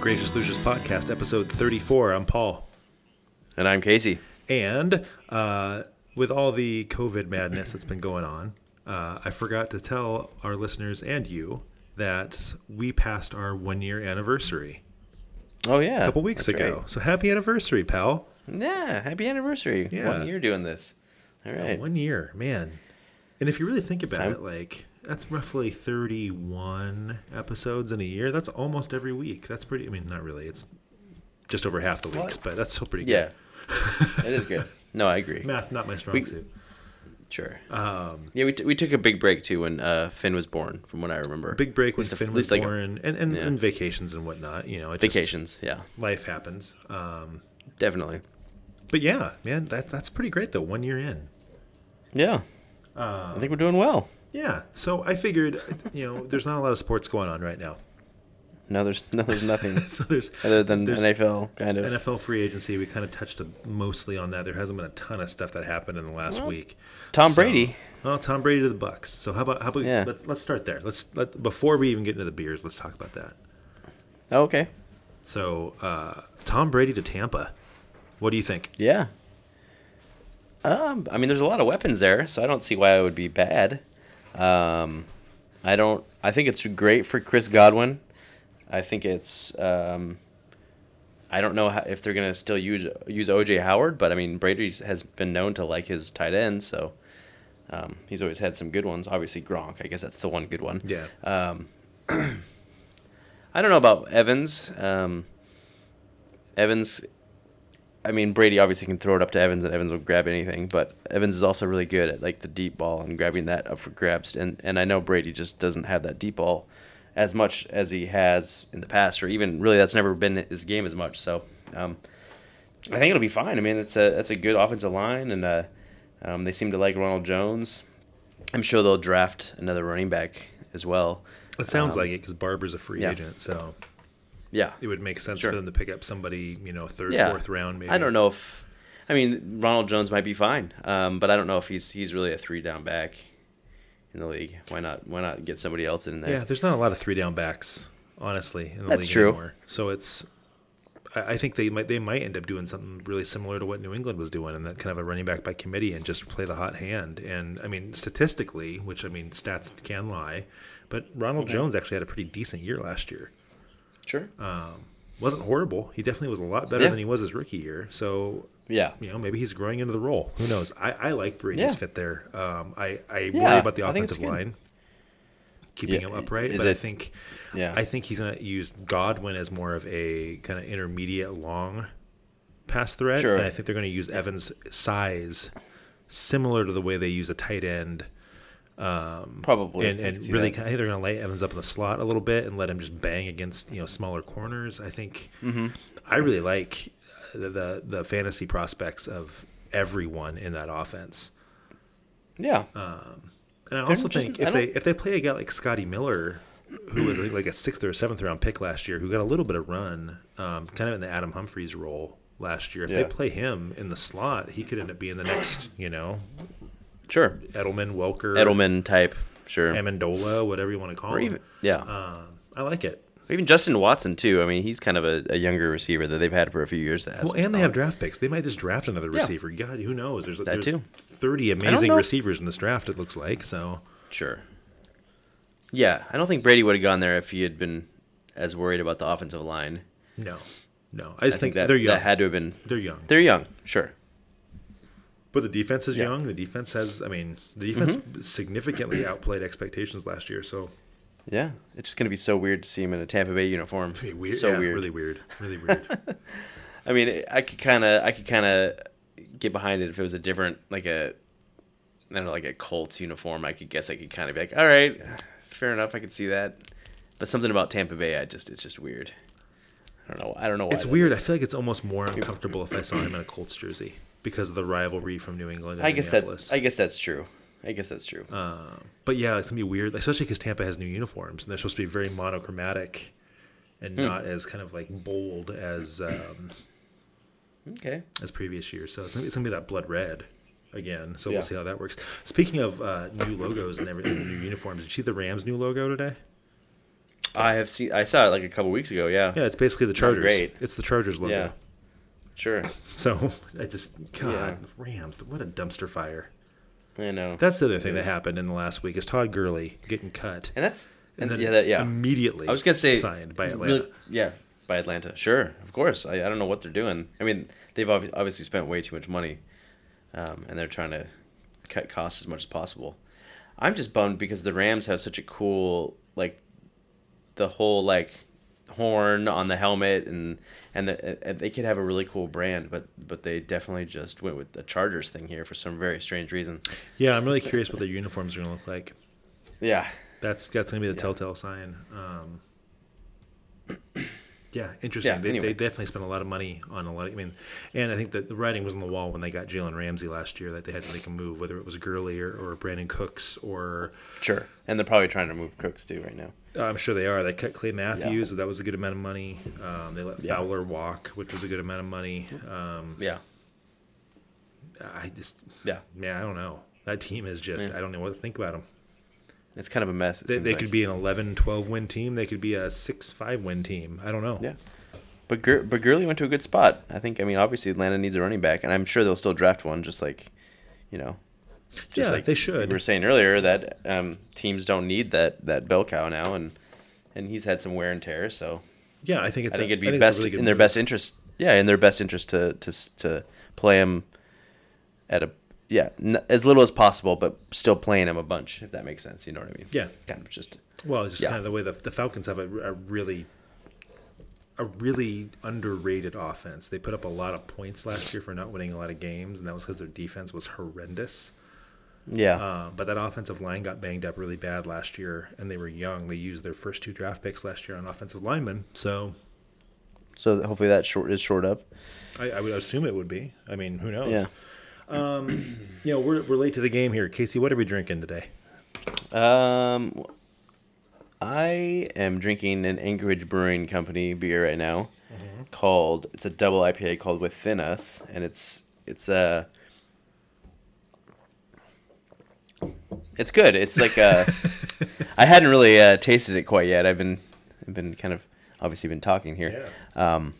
Gracious Losers Podcast, episode 34. I'm Paul. And I'm Casey. And uh, with all the COVID madness that's been going on, uh, I forgot to tell our listeners and you that we passed our one year anniversary Oh yeah, a couple weeks that's ago. right. So happy anniversary, pal. Yeah, happy anniversary. Yeah. One year doing this. All right. One year, man. And if you really think about it, like that's roughly 31 episodes in a year. That's almost every week. That's pretty. I mean, not really. It's just over half the weeks, but that's still pretty good. Yeah. it is good. No, I agree. Math, not my strong We- suit. Sure. Um, Yeah, we, t- we took a big break too when uh, Finn was born, from what I remember. big break when a- Finn was like a- born, and and, yeah. and vacations and whatnot. You know, it just- vacations. Yeah, life happens. Um, definitely. but yeah, man, that that's pretty great though. One year in. Yeah. Uh, I think we're doing well. Yeah. So I figured, you know, there's not a lot of sports going on right now. No, there's no, there's nothing So there's other than there's NFL kind of. NFL free agency. We kind of touched mostly on that. There hasn't been a ton of stuff that happened in the last week. Tom So- Brady. Well, Tom Brady to the Bucs. So how about how about Yeah. let's let's start there. Let's let before we even get into the beers, let's talk about that. Oh, okay. So uh, Tom Brady to Tampa. What do you think? Yeah. Um, I mean, there's a lot of weapons there, so I don't see why it would be bad. Um, I don't. I think it's great for Chris Godwin. I think it's. Um, I don't know how, if they're gonna still use use OJ Howard, but I mean Brady's has been known to like his tight ends, so um, he's always had some good ones. Obviously Gronk, I guess that's the one good one. Yeah. I don't know about Evans. Um, Evans, I mean Brady obviously can throw it up to Evans and Evans will grab anything, but Evans is also really good at like the deep ball and grabbing that up for grabs. And and I know Brady just doesn't have that deep ball as much as he has in the past, or even really that's never been his game as much. So um, I think it'll be fine. I mean it's a that's a good offensive line, and uh, um, they seem to like Ronald Jones. I'm sure they'll draft another running back as well. It sounds like it because Barber's a free yeah. agent, so Yeah, it would make sense Sure. for them to pick up somebody, you know, third, yeah. fourth round, maybe. I don't know if, I mean, Ronald Jones might be fine, um, but I don't know if he's he's really a three down back in the league. Why not? Why not get somebody else in there? Yeah, there's not a lot of three down backs, honestly, in the That's league true. anymore. So it's, I, I think they might they might end up doing something really similar to what New England was doing, and that kind of a running back by committee and just play the hot hand. And I mean, statistically, which I mean, stats can lie, but Ronald Jones actually had a pretty decent year last year. Sure. wasn't horrible. He definitely was a lot better Yeah. than he was his rookie year. So yeah, you know, maybe he's growing into the role. Who knows? I, I like Brady's Yeah. fit there. Um, I, I Yeah, worry about the I think it's offensive line keeping him upright, is but I think yeah. I think he's gonna use Godwin as more of a kind of intermediate long pass threat, Sure. and I think they're gonna use Evans' size similar to the way they use a tight end. Probably. and and really. I think they're going to lay Evans up in the slot a little bit and let him just bang against you know smaller corners. I think Mm-hmm. I really like the, the the fantasy prospects of everyone in that offense. yeah, And I also just- think if they if they play a guy like Scotty Miller, who was like a sixth or seventh round pick last year, who got a little bit of run, um, kind of in the Adam Humphries role last year. If they play him in the slot, he could end up being the next, you know, sure. Edelman, Welker, Edelman type, sure. Amendola, whatever you want to call or him. even yeah, Um, I like it. Or even Justin Watson too. I mean, he's kind of a, a younger receiver that they've had for a few years. That Well, and they have draft picks. They might just draft another Yeah. receiver. God, who knows? There's, there's too. 30 amazing receivers in this draft, it looks like. So, Sure. Yeah, I don't think Brady would have gone there if he had been as worried about the offensive line. no. No. I just I think, think that they're young. that had to have been. they're young. They're young, sure. But the defense is Yeah. Mm-hmm. young. The defense has, I mean, the defense significantly outplayed expectations last year. So, Yeah, it's just gonna be so weird to see him in a Tampa Bay uniform. it's gonna be weird. So yeah, weird. Really weird. Really weird. I mean, I could kind of, I could kind of get behind it if it was a different, like a, I don't know, like a Colts uniform. I could guess I could kind of be like, all right, fair enough, I could see that. But something about Tampa Bay, I just, it's just weird. I don't know. I don't know why. it's weird. I feel like it's almost more uncomfortable if I saw him in a Colts jersey because of the rivalry from New England and I guess that's, I guess that's true. I guess that's true. But yeah, it's gonna be weird, especially because Tampa has new uniforms and they're supposed to be very monochromatic and Hmm. not as kind of like bold as um, okay. as previous years. So it's gonna, it's gonna be that blood red again. So Yeah. we'll see how that works. Speaking of uh, new logos and everything, new uniforms, did you see the Rams' new logo today? I have seen. I saw it like a couple weeks ago. Yeah. Yeah, it's basically the Chargers. great. It's the Chargers logo. Yeah. Sure. So I just God Yeah. Rams, what a dumpster fire. I know. That's the other thing that happened in the last week is Todd Gurley getting cut, and that's and and then yeah, that, yeah. immediately I was gonna say signed by Atlanta. really- yeah, by Atlanta. Sure, of course. I, I don't know what they're doing. I mean, they've obviously spent way too much money, um, and they're trying to cut costs as much as possible. I'm just bummed because the Rams have such a cool like the whole like horn on the helmet and and, the, and they could have a really cool brand, but but they definitely just went with the Chargers thing here for some very strange reason. yeah, I'm really curious what their uniforms are going to look like. Yeah, That's that's going to be the Yeah. telltale sign. Um, yeah, interesting. Yeah, they, anyway. they definitely spent a lot of money on a lot. Of, I mean, and I think that the writing was on the wall when they got Jalen Ramsey last year that they had to make a move, whether it was Gurley or, or Brandin Cooks or sure. And they're probably trying to move Cooks too right now. I'm sure they are. They cut Clay Matthews, so that was a good amount of money. Um, they let Yeah. Fowler walk, which was a good amount of money. Um, Yeah, I just, yeah. man, I don't know. That team is just, I don't know what to think about them. It's kind of a mess. They, they like. could be an 11, 12 win team. They could be a 6, 5 win team. I don't know. Yeah. But Gur- but Gurley went to a good spot. I think. I mean, obviously Atlanta needs a running back, and I'm sure they'll still draft one. Just like, you know, just Yeah, like they should. We were saying earlier that um, teams don't need that that bell cow now, and and he's had some wear and tear. So Yeah, I think it's I think a- it'd be best really in their move. best interest. Yeah, in their best interest to to to play him at a yeah n- as little as possible, but still playing him a bunch. If that makes sense, you know what I mean? Yeah. Kind of just Well, just Yeah. kind of the way the, the Falcons have a, a really a really underrated offense. They put up a lot of points last year for not winning a lot of games, and that was because their defense was horrendous. Yeah. Uh, but that offensive line got banged up really bad last year, and they were young. They used their first two draft picks last year on offensive linemen, so so hopefully that short is short up. I, I would assume it would be. I mean, who knows? Yeah. You know, we're, we're late to the game here. Casey, what are we drinking today? Um, I am drinking an Anchorage Brewing Company beer right now, called it's a double IPA called Within Us, and it's it's a it's good. It's like I hadn't really uh, tasted it quite yet. I've been I've been kind of obviously been talking here. Um,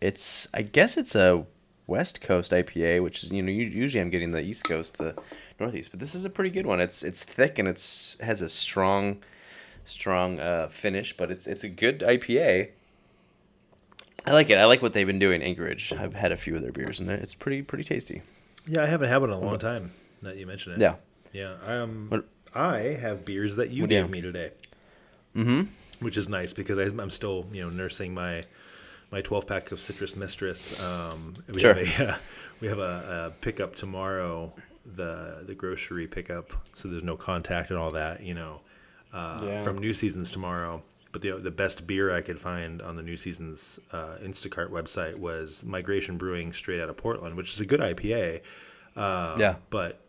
it's I guess it's a West Coast IPA, which is you know usually I'm getting the East Coast, the Northeast, but this is a pretty good one. It's it's thick and it's has a strong, strong uh, finish, but it's it's a good IPA. I like it. I like what they've been doing. Anchorage. I've had a few of their beers and it's pretty pretty tasty. Yeah, I haven't had one in a long time. That you mentioned it. Yeah. Yeah. Um, What- I have beers that you What you gave have? me today. Mm-hmm. Which is nice because I, I'm still, you know, nursing my my 12 pack of Citrus Mistress. Um, we Sure. have a uh, we have a, a pickup tomorrow. The the grocery pickup, so there's no contact and all that. You know, uh, Yeah. from New Seasons tomorrow. But the the best beer I could find on the New Seasons uh, Instacart website was Migration Brewing straight out of Portland, which is a good IPA yeah. but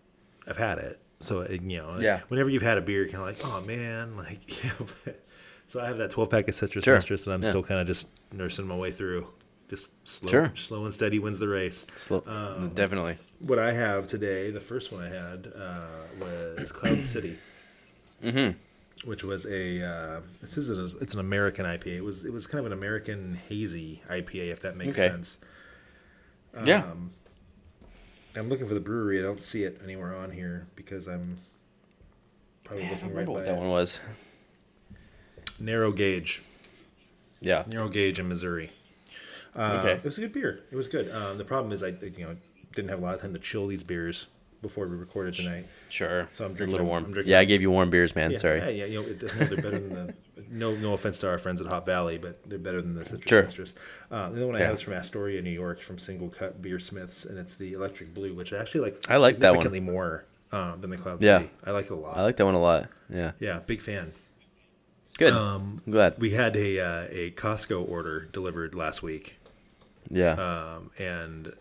I've had it. So it, you know, Yeah. Whenever you've had a beer, you're kind of like, oh man, like. Yeah, but, so I have that 12 pack of citrus Sure. mistress, and I'm Yeah. still kind of just nursing my way through. Just slow, Sure. slow and steady wins the race. Slow, definitely. What I have today, the first one I had uh, was Cloud City, Mm-hmm. which was a uh, this is a, it's an American IPA. It was it was kind of an American hazy IPA, if that makes Okay. sense. yeah. I'm looking for the brewery. I don't see it anywhere on here because I'm probably Yeah, I don't looking right remember by what that it. one was. Narrow Gauge, Yeah. Narrow Gauge in Missouri. Uh, Okay. It was a good beer. It was good. Um, the problem is I you know didn't have a lot of time to chill these beers before we recorded tonight. Sure. So I'm drinking a little warm. I'm drinking yeah, I gave you warm beers, man. Yeah, Sorry. Yeah, yeah, you know, it, no, they're better than the. No, no offense to our friends at Hop Valley, but they're better than the Citrus Sure. Uh, the other one I Yeah. have is from Astoria, New York, from SingleCut Beersmiths, and it's the Electric Blue, which I actually like. I like that one. significantly more uh, than the Cloud Yeah. City. I like it a lot. I like that one a lot. Yeah. yeah, big fan. Good. Um, I'm glad. we had a uh, a Costco order delivered last week, Yeah. um, and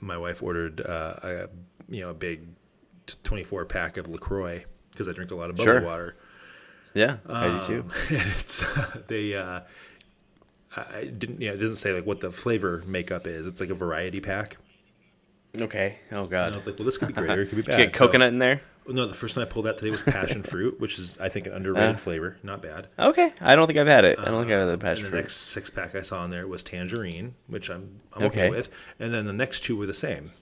my wife ordered uh, a you know a big twenty four pack of Lacroix because I drink a lot of bubbly Sure. water. yeah. I do too. Um, it's they uh, I didn't yeah it doesn't say like what the flavor makeup is. It's like a variety pack. Okay. Oh god. And. I was like, well, this could be great or it could be you bad. get coconut in there? No, the first one I pulled out today was passion fruit, which is I think an underrated Uh. flavor, not bad. Okay. I don't think I've had it. I don't think I've had the passion and the fruit. next six pack I saw in there was tangerine, which I'm, I'm okay. Okay. with. And then the next two were the same.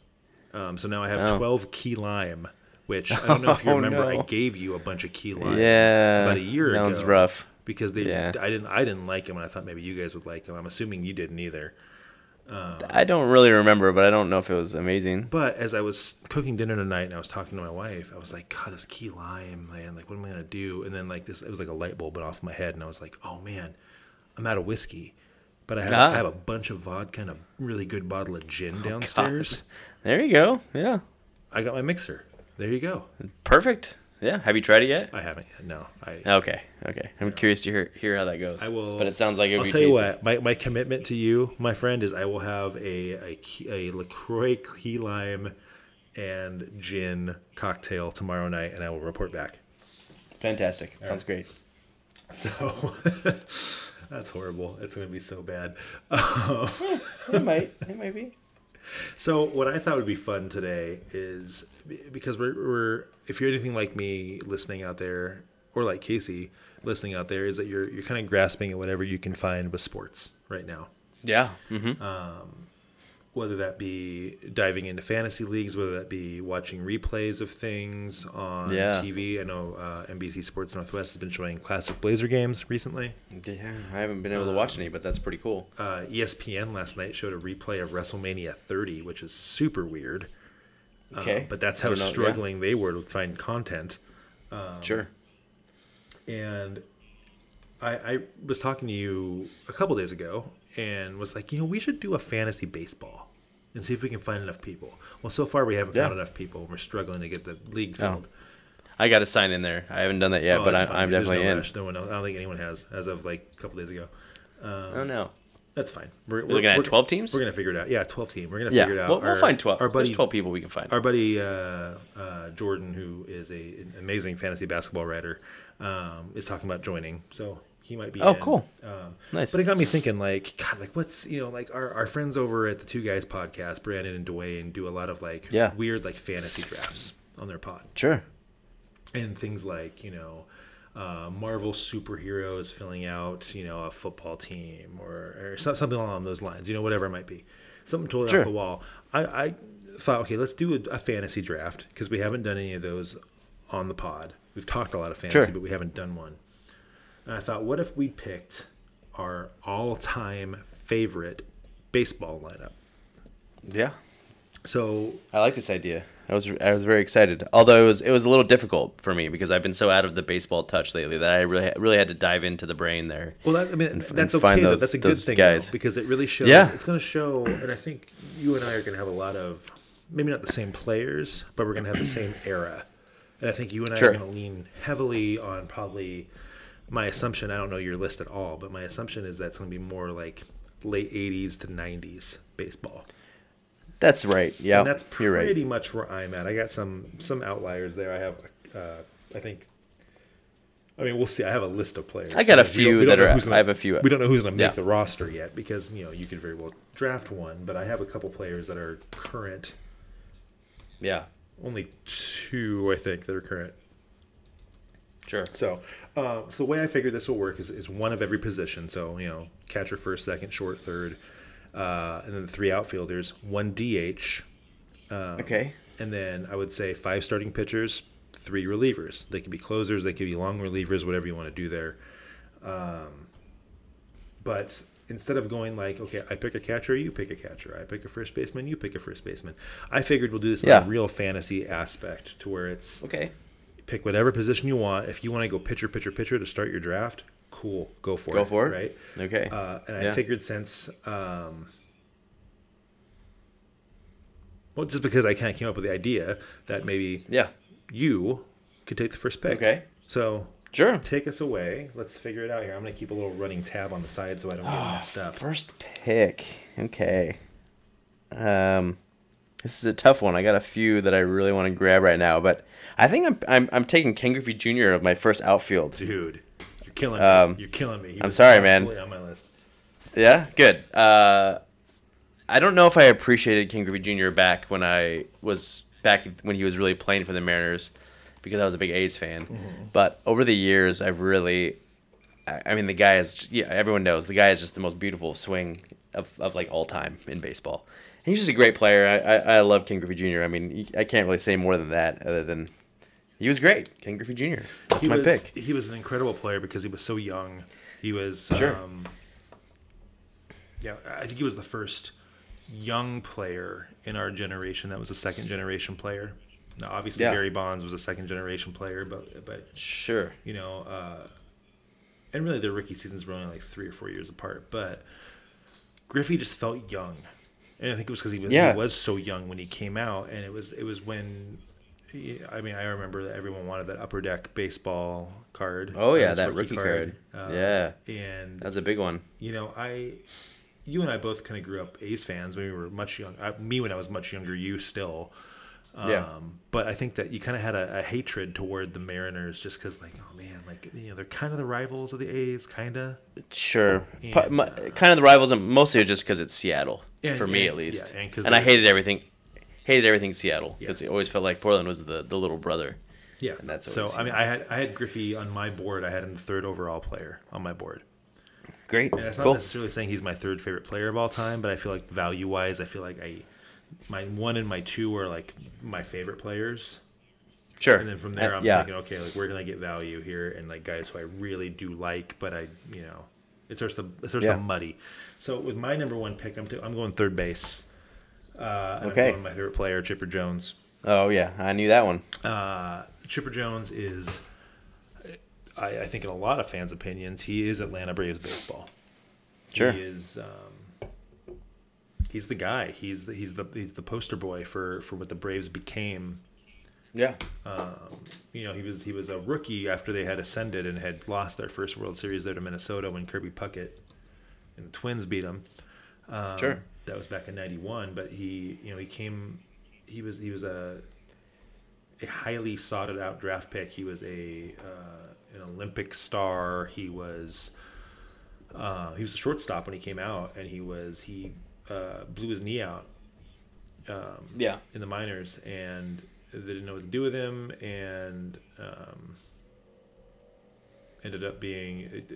Um, so now I have Oh. 12 key lime, which I don't know if you Oh, remember. I gave you a bunch of key lime Yeah. about a year that ago. was rough. because they Yeah. I didn't I didn't like them, and I thought maybe you guys would like them. I'm assuming you didn't either. I don't really remember, but I don't know if it was amazing. But as I was cooking dinner tonight and I was talking to my wife, I was like, God, this key lime, man, like, what am I gonna do? And then like this, it was like a light bulb went off my head, and I was like, oh man, I'm out of whiskey, but I have, Ah. I have a bunch of vodka and a really good bottle of gin downstairs. There you go. Yeah. I got my mixer. There you go. Perfect. Yeah. Have you tried it yet? I haven't yet. No, I. Okay. Okay. I'm curious to hear hear how that goes. I will. But it sounds like it would I'll be tell you what. My, my commitment to you, my friend, is I will have a a, a Lacroix key lime and gin cocktail tomorrow night, and I will report back. Fantastic. Sounds great. So that's horrible. It's going to be so bad. It might. It might be. So what I thought would be fun today is because we're, we're if you're anything like me listening out there or like Casey listening out there is that you're you're kind of grasping at whatever you can find with sports right now. Yeah. Mm-hmm. Whether that be diving into fantasy leagues, whether that be watching replays of things on Yeah. TV. I know uh, NBC Sports Northwest has been showing classic Blazer games recently. yeah. I haven't been able to watch any, but that's pretty cool. uh, ESPN last night showed a replay of WrestleMania 30, which is super weird. Uh, Okay. but that's how don't yeah. struggling they were to find content. sure. And I, I was talking to you a couple days ago and was like, you know, we should do a fantasy baseball and see if we can find enough people. Well, so far we haven't Yeah. found enough people. We're struggling to get the league Oh, filled. I got to sign in there. I haven't done that yet, Oh, but I'm. I'm There's definitely no in. rush. No one else, I don't think anyone has as of like a couple days ago. Oh no. That's fine. We're, We're looking at 12 teams? We're gonna figure it out. Yeah, twelve team. We're gonna Yeah. figure it out. We'll, we'll Our- find 12. Our buddy, There's 12 people we can find. our buddy uh, uh, Jordan, who is a, an amazing fantasy basketball writer, um, is talking about joining. So he might be. Oh, in. cool. Um, Nice. But it got me thinking, like, God, like what's you know, like our, our friends over at the Two Guys podcast, Brandon and Dwayne, do a lot of like Yeah. weird like fantasy drafts on their pod Sure. and things like you know uh, Marvel superheroes filling out you know a football team or, or something along those lines. You know whatever it might be, something totally Sure. off the wall. I, I thought okay, let's do a, a fantasy draft because we haven't done any of those on the pod. We've talked a lot of fantasy, Sure. but we haven't done one. And I thought, what if we picked our all-time favorite baseball lineup? Yeah. So I like this idea. I was I was very excited. Although it was it was a little difficult for me because I've been so out of the baseball touch lately that I really really had to dive into the brain there. Well, that, I mean, that's and okay. those- that's a good thing guys. though, because it really shows. Yeah. It's going to show, and I think you and I are going to have a lot of maybe not the same players, but we're going to have the same era. And I think you and I Sure. are going to lean heavily on probably my assumption. I don't know your list at all, but my assumption is that it's going to be more like late '80s to '90s baseball. That's right. Yeah. and that's you're right. pretty much where I'm at. I got some some outliers there. I have, uh, I think. I mean, we'll see. I have a list of players. I got a few we don't that are- gonna- I have a few- We don't know who's going to make Yeah. the roster yet because you know you could very well draft one. But I have a couple players that are current. Yeah. Only two, I think, that are current. Sure. So, uh, so the way I figure this will work is, is one of every position. So you know, catcher first, second, short, third, uh, and then the three outfielders, one DH, okay. and then I would say five starting pitchers, three relievers. They could be closers, they could be long relievers, whatever you want to do there. Um, but instead of going like, okay, I pick a catcher, you pick a catcher, I pick a first baseman, you pick a first baseman, I figured we'll do this in Yeah. a real fantasy aspect to where it's Okay. pick whatever position you want. If you want to go pitcher, pitcher, pitcher to start your draft, cool, go for Go it. Go for it. right? Okay. Uh, and I Yeah. figured since, um, well, just because I kind of came up with the idea that maybe yeah. you could take the first pick. Okay. So Sure. take us away. Let's figure it out here. I'm going to keep a little running tab on the side so I don't get messed up. First pick. Okay. Um, this is a tough one. I got a few that I really want to grab right now, but I think I'm I'm, I'm taking Ken Griffey Jr. of my first outfield. Dude, you're killing me. Um, you're killing me. He I'm sorry, man. on my list. Yeah, good. Uh, I don't know if I appreciated Ken Griffey Jr. back when I was back when he was really playing for the Mariners because I was a big A's fan. But over the years, I've really, I, I mean, the guy is yeah, everyone knows the guy is just the most beautiful swing of, of like all time in baseball. And he's just a great player. I, I, I love Ken Griffey Jr. I mean, I can't really say more than that other than he was great. Ken Griffey Jr. That's he my was, pick. He was an incredible player because he was so young. He was Sure. um, yeah, I think he was the first young player in our generation that was a second generation player. Now, obviously, Yeah. Barry Bonds was a second generation player, but but Sure. you know, uh, and really their rookie seasons were only like three or four years apart. But Griffey just felt young, and I think it was because he was Yeah. he was so young when he came out, and it was it was when. I mean, I remember that everyone wanted that upper deck baseball card. Oh yeah, that rookie card. Uh, yeah, and that's a big one. you know, I, you and I both kind of grew up A's fans when we were much young. Uh, me when I was much younger, you still. Um, Yeah. But I think that you kind of had a, a hatred toward the Mariners just because, like, oh man, like you know, they're kind of the rivals of the A's, kind of. Sure. And, uh, kind of the rivals, and mostly just because it's Seattle Yeah, for me and- at least. yeah, and 'cause and I hated everything, hated everything Seattle because it always felt like Portland was the, the little brother. Yeah. And that's so. I mean. I had I had Griffey on my board. I had him the third overall player on my board. Great. And that's not Cool. necessarily saying he's my third favorite player of all time, but I feel like value wise, I feel like I, my one and my two are like my favorite players. Sure. And then from there, Uh, I'm yeah. thinking, okay, like where can I get value here, and like guys who I really do like, but I, you know, it starts to it starts Yeah. to muddy. So with my number one pick, I'm t- I'm going third base. Uh, Okay. I'm going my favorite player, Chipper Jones. Oh yeah, I knew that one. Uh, Chipper Jones is, I, I think, in a lot of fans' opinions, he is Atlanta Braves baseball. Sure. He is. Um, he's the guy. He's the he's the he's the poster boy for for what the Braves became Yeah. you know, he was he was a rookie after they had ascended and had lost their first World Series there to Minnesota when Kirby Puckett and the Twins beat them. Um, Sure. That was back in '91, but he, you know, he came. He was he was a a highly sought out draft pick. He was a uh, an Olympic star. He was uh, he was a shortstop when he came out, and he was he uh, blew his knee out Yeah. in the minors, and they didn't know what to do with him, and um, ended up being uh,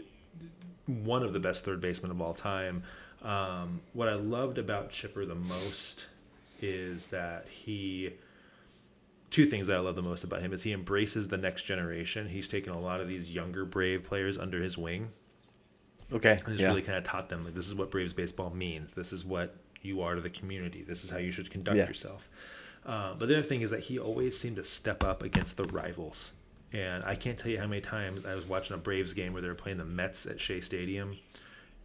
one of the best third basemen of all time. Um, what I loved about Chipper the most is that he. Two things that I love the most about him is he embraces the next generation. He's taken a lot of these younger Brave players under his wing Okay. and he's Yeah. really kind of taught them like this is what Braves baseball means. This is what you are to the community. This is how you should conduct Yeah. yourself. Uh, but the other thing is that he always seemed to step up against the rivals. And I can't tell you how many times I was watching a Braves game where they were playing the Mets at Shea Stadium,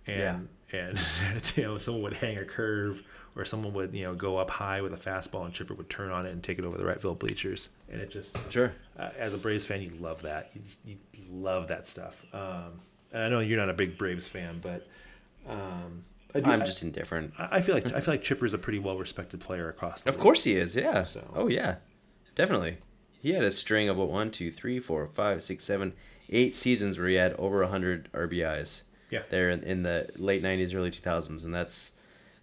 and and you know someone would hang a curve or someone would you know go up high with a fastball and Chipper would turn on it and take it over the right field bleachers, and it just Sure. uh, as a Braves fan, you love that. You just you love that stuff. Um, and I know you're not a big Braves fan, but um, I do, I'm I- just indifferent. I, feel like I feel like Chipper's a pretty well respected player across. The Of league. course he is. Yeah. So- Oh yeah. Definitely. He had a string of what one, two, three, four, five, six, seven, eight seasons where he had over hundred RBIs. Yeah. There in, in the late '90s, early 2000s, and that's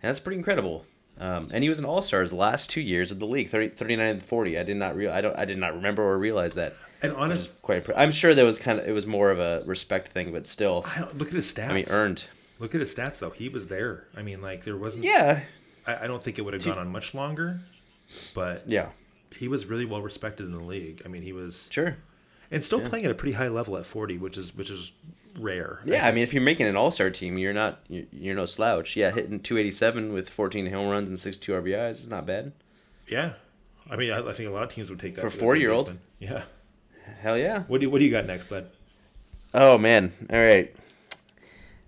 and that's pretty incredible. Um, and he was an All Star his last two years of the league, 30, 39 and 40. I did not real I don't I did not remember or realize that. And Which honest, quite. impre- I'm sure there was kind of it was more of a respect thing, but still, I don't, look at his stats. I mean, earned. Look at his stats though. He was there. I mean, like there wasn't. Yeah. I, I don't think it would have gone on much longer, but Yeah. he was really well respected in the league. I mean, he was Sure. and still playing at a pretty high level at 40, which is which is rare. Yeah, I mean, if you're making an All Star team, you're not you're, you're no slouch. Yeah, hitting 287 with 14 home runs and 62 RBIs is not bad. Yeah, I mean, I, I think a lot of teams would take that For a their 40-year-old? Yeah. Hell yeah. What do you, What do you got next, bud? Oh man. All right.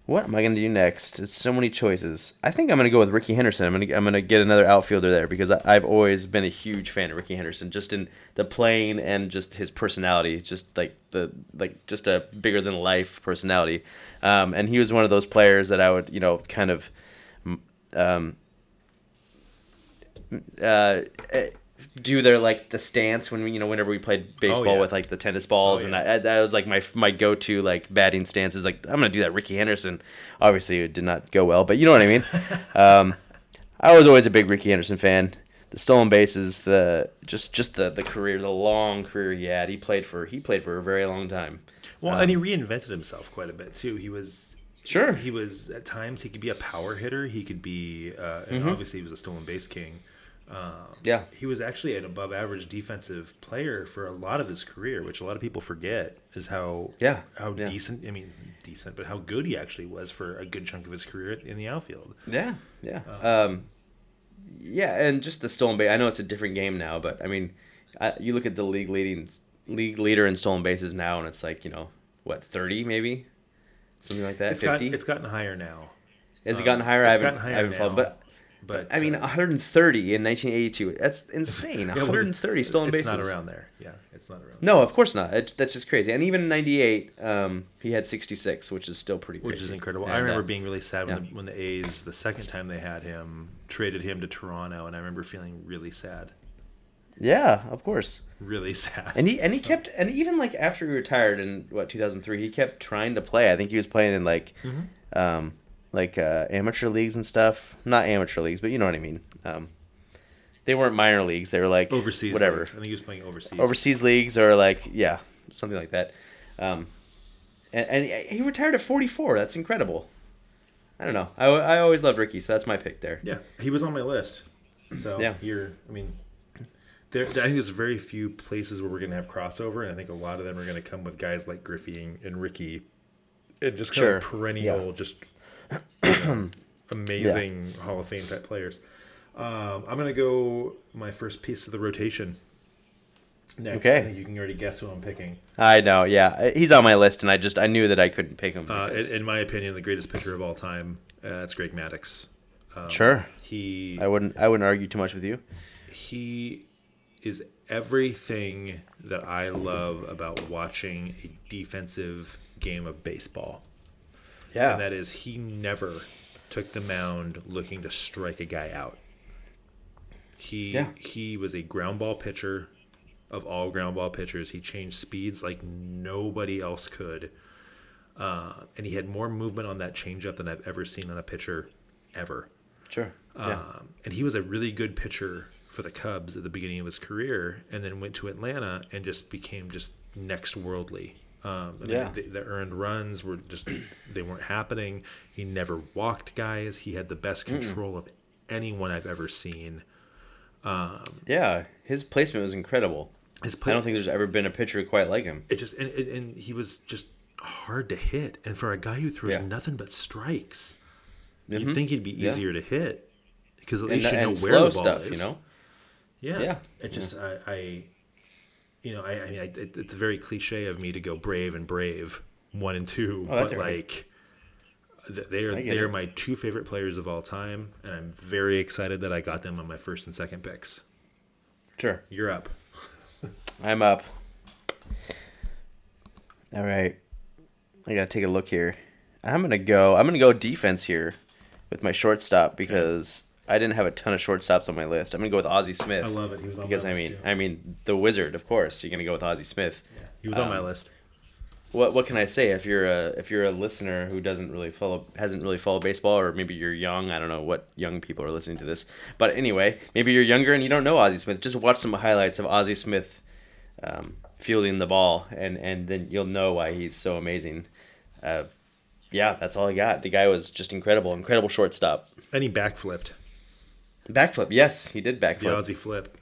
What am I gonna do next? It's so many choices. I think I'm gonna go with Rickey Henderson. I'm gonna I'm gonna get another outfielder there because I, I've always been a huge fan of Rickey Henderson, just in the playing and just his personality, just like the like just a bigger than life personality. Um, and he was one of those players that I would you know kind of um, uh, do their like the stance when we you know whenever we played baseball yeah. with like the tennis balls Oh, and yeah. I, that was like my my go to like batting stance is like I'm gonna do that Rickey Henderson. Obviously it did not go well, but you know what I mean. um, I was always a big Rickey Henderson fan. The stolen bases, the just just the the career, the long career he had. He played for he played for a very long time. Well, and he reinvented himself quite a bit too. He was Sure. he was at times he could be a power hitter. He could be, uh, and Mm-hmm. obviously he was a stolen base king. Um, yeah. He was actually an above average defensive player for a lot of his career, which a lot of people forget is how Yeah, how yeah. decent. I mean, decent, but how good he actually was for a good chunk of his career in the outfield. Yeah, yeah, um, um yeah, and just the stolen base. I know it's a different game now, but I mean, I, you look at the league leading league leader in stolen bases now, and it's like you know what thirty maybe, something like that. It's, got, Fifty. it's gotten higher now, Has it gotten um, higher? it's I haven't, gotten higher I haven't followed, but. But I mean, uh, 130 in 1982. That's insane. yeah, well, 130 stolen it's bases. It's not around there. Yeah, it's not around. No, of course not. It, that's just crazy. And even in '98, um, he had 66, which is still pretty crazy. which is incredible. And, I remember uh, being really sad when, yeah. the, when the A's, the second time they had him, traded him to Toronto, and I remember feeling really sad, Yeah, of course. really sad. And he and he kept and even like after he retired in what 2003, he kept trying to play. I think he was playing in like, Mm-hmm. um, like uh, amateur leagues and stuff. Not amateur leagues, but you know what I mean. Um, they weren't minor leagues. They were like overseas, whatever, leagues. I think he was playing overseas. overseas leagues or like yeah, something like that. Um, and, and he- retired at 44. That's incredible. I don't know. I, I always loved Rickey, so that's my pick there. Yeah, he was on my list. So Yeah. here, I mean, there. I think there's very few places where we're gonna have crossover, and I think a lot of them are gonna come with guys like Griffey and, and Rickey, and just kind Sure. of perennial, Yeah. just amazing Hall of Fame type players. Um, I'm gonna go my first piece of the rotation. Next, Okay. You can already guess who I'm picking. I know. Yeah, he's on my list, and I just I knew that I couldn't pick him. Uh, in, in my opinion, the greatest pitcher of all time. Uh, it's Greg Maddux. sure. He I wouldn't. I wouldn't argue too much with you. he is everything that I love about watching a defensive game of baseball. Yeah. And that is he never took the mound looking to strike a guy out. He Yeah. he was a ground ball pitcher of all ground ball pitchers. He changed speeds like nobody else could. Uh, and he had more movement on that changeup than I've ever seen on a pitcher ever. Sure. Yeah. Um, and he was a really good pitcher for the Cubs at the beginning of his career, and then went to Atlanta and just became just next worldly. Um, Yeah. the, the earned runs were just they weren't happening. He never walked guys. He had the best control of anyone I've ever seen. yeah. His placement was incredible. His I don't think there's ever been a pitcher quite like him. it just and, and, and he was just hard to hit. And for a guy who throws Yeah. nothing but strikes, Mhm. you'd think he'd be Yeah. easier to hit because at And, least you know where the ball stuff, is. you know. Yeah. Yeah. It just I, I you know, I, I mean, I, it, it's very cliche of me to go brave and brave one and two, Oh, but like th- they are they are my two favorite players of all time, and I'm very excited that I got them on my first and second picks. Sure. You're up. I'm up. All right. I gotta take a look here. I'm gonna go. I'm gonna go defense here with my shortstop because I didn't have a ton of shortstops on my list. I'm gonna go with Ozzie Smith. I love it. He was on because my I mean. I mean, the wizard, of course. You're gonna go with Ozzie Smith. Yeah, he was on um, my list. What what can I say if you're a if you're a listener who doesn't really follow hasn't really followed baseball or maybe you're young I don't know what young people are listening to this but anyway maybe you're younger and you don't know Ozzie Smith just watch some highlights of Ozzie Smith um, fielding the ball and and then you'll know why he's so amazing. Uh, yeah, that's all I got. The guy was just incredible, incredible shortstop. And he backflipped. Backflip, yes, he did backflip. The. Ozzie flip.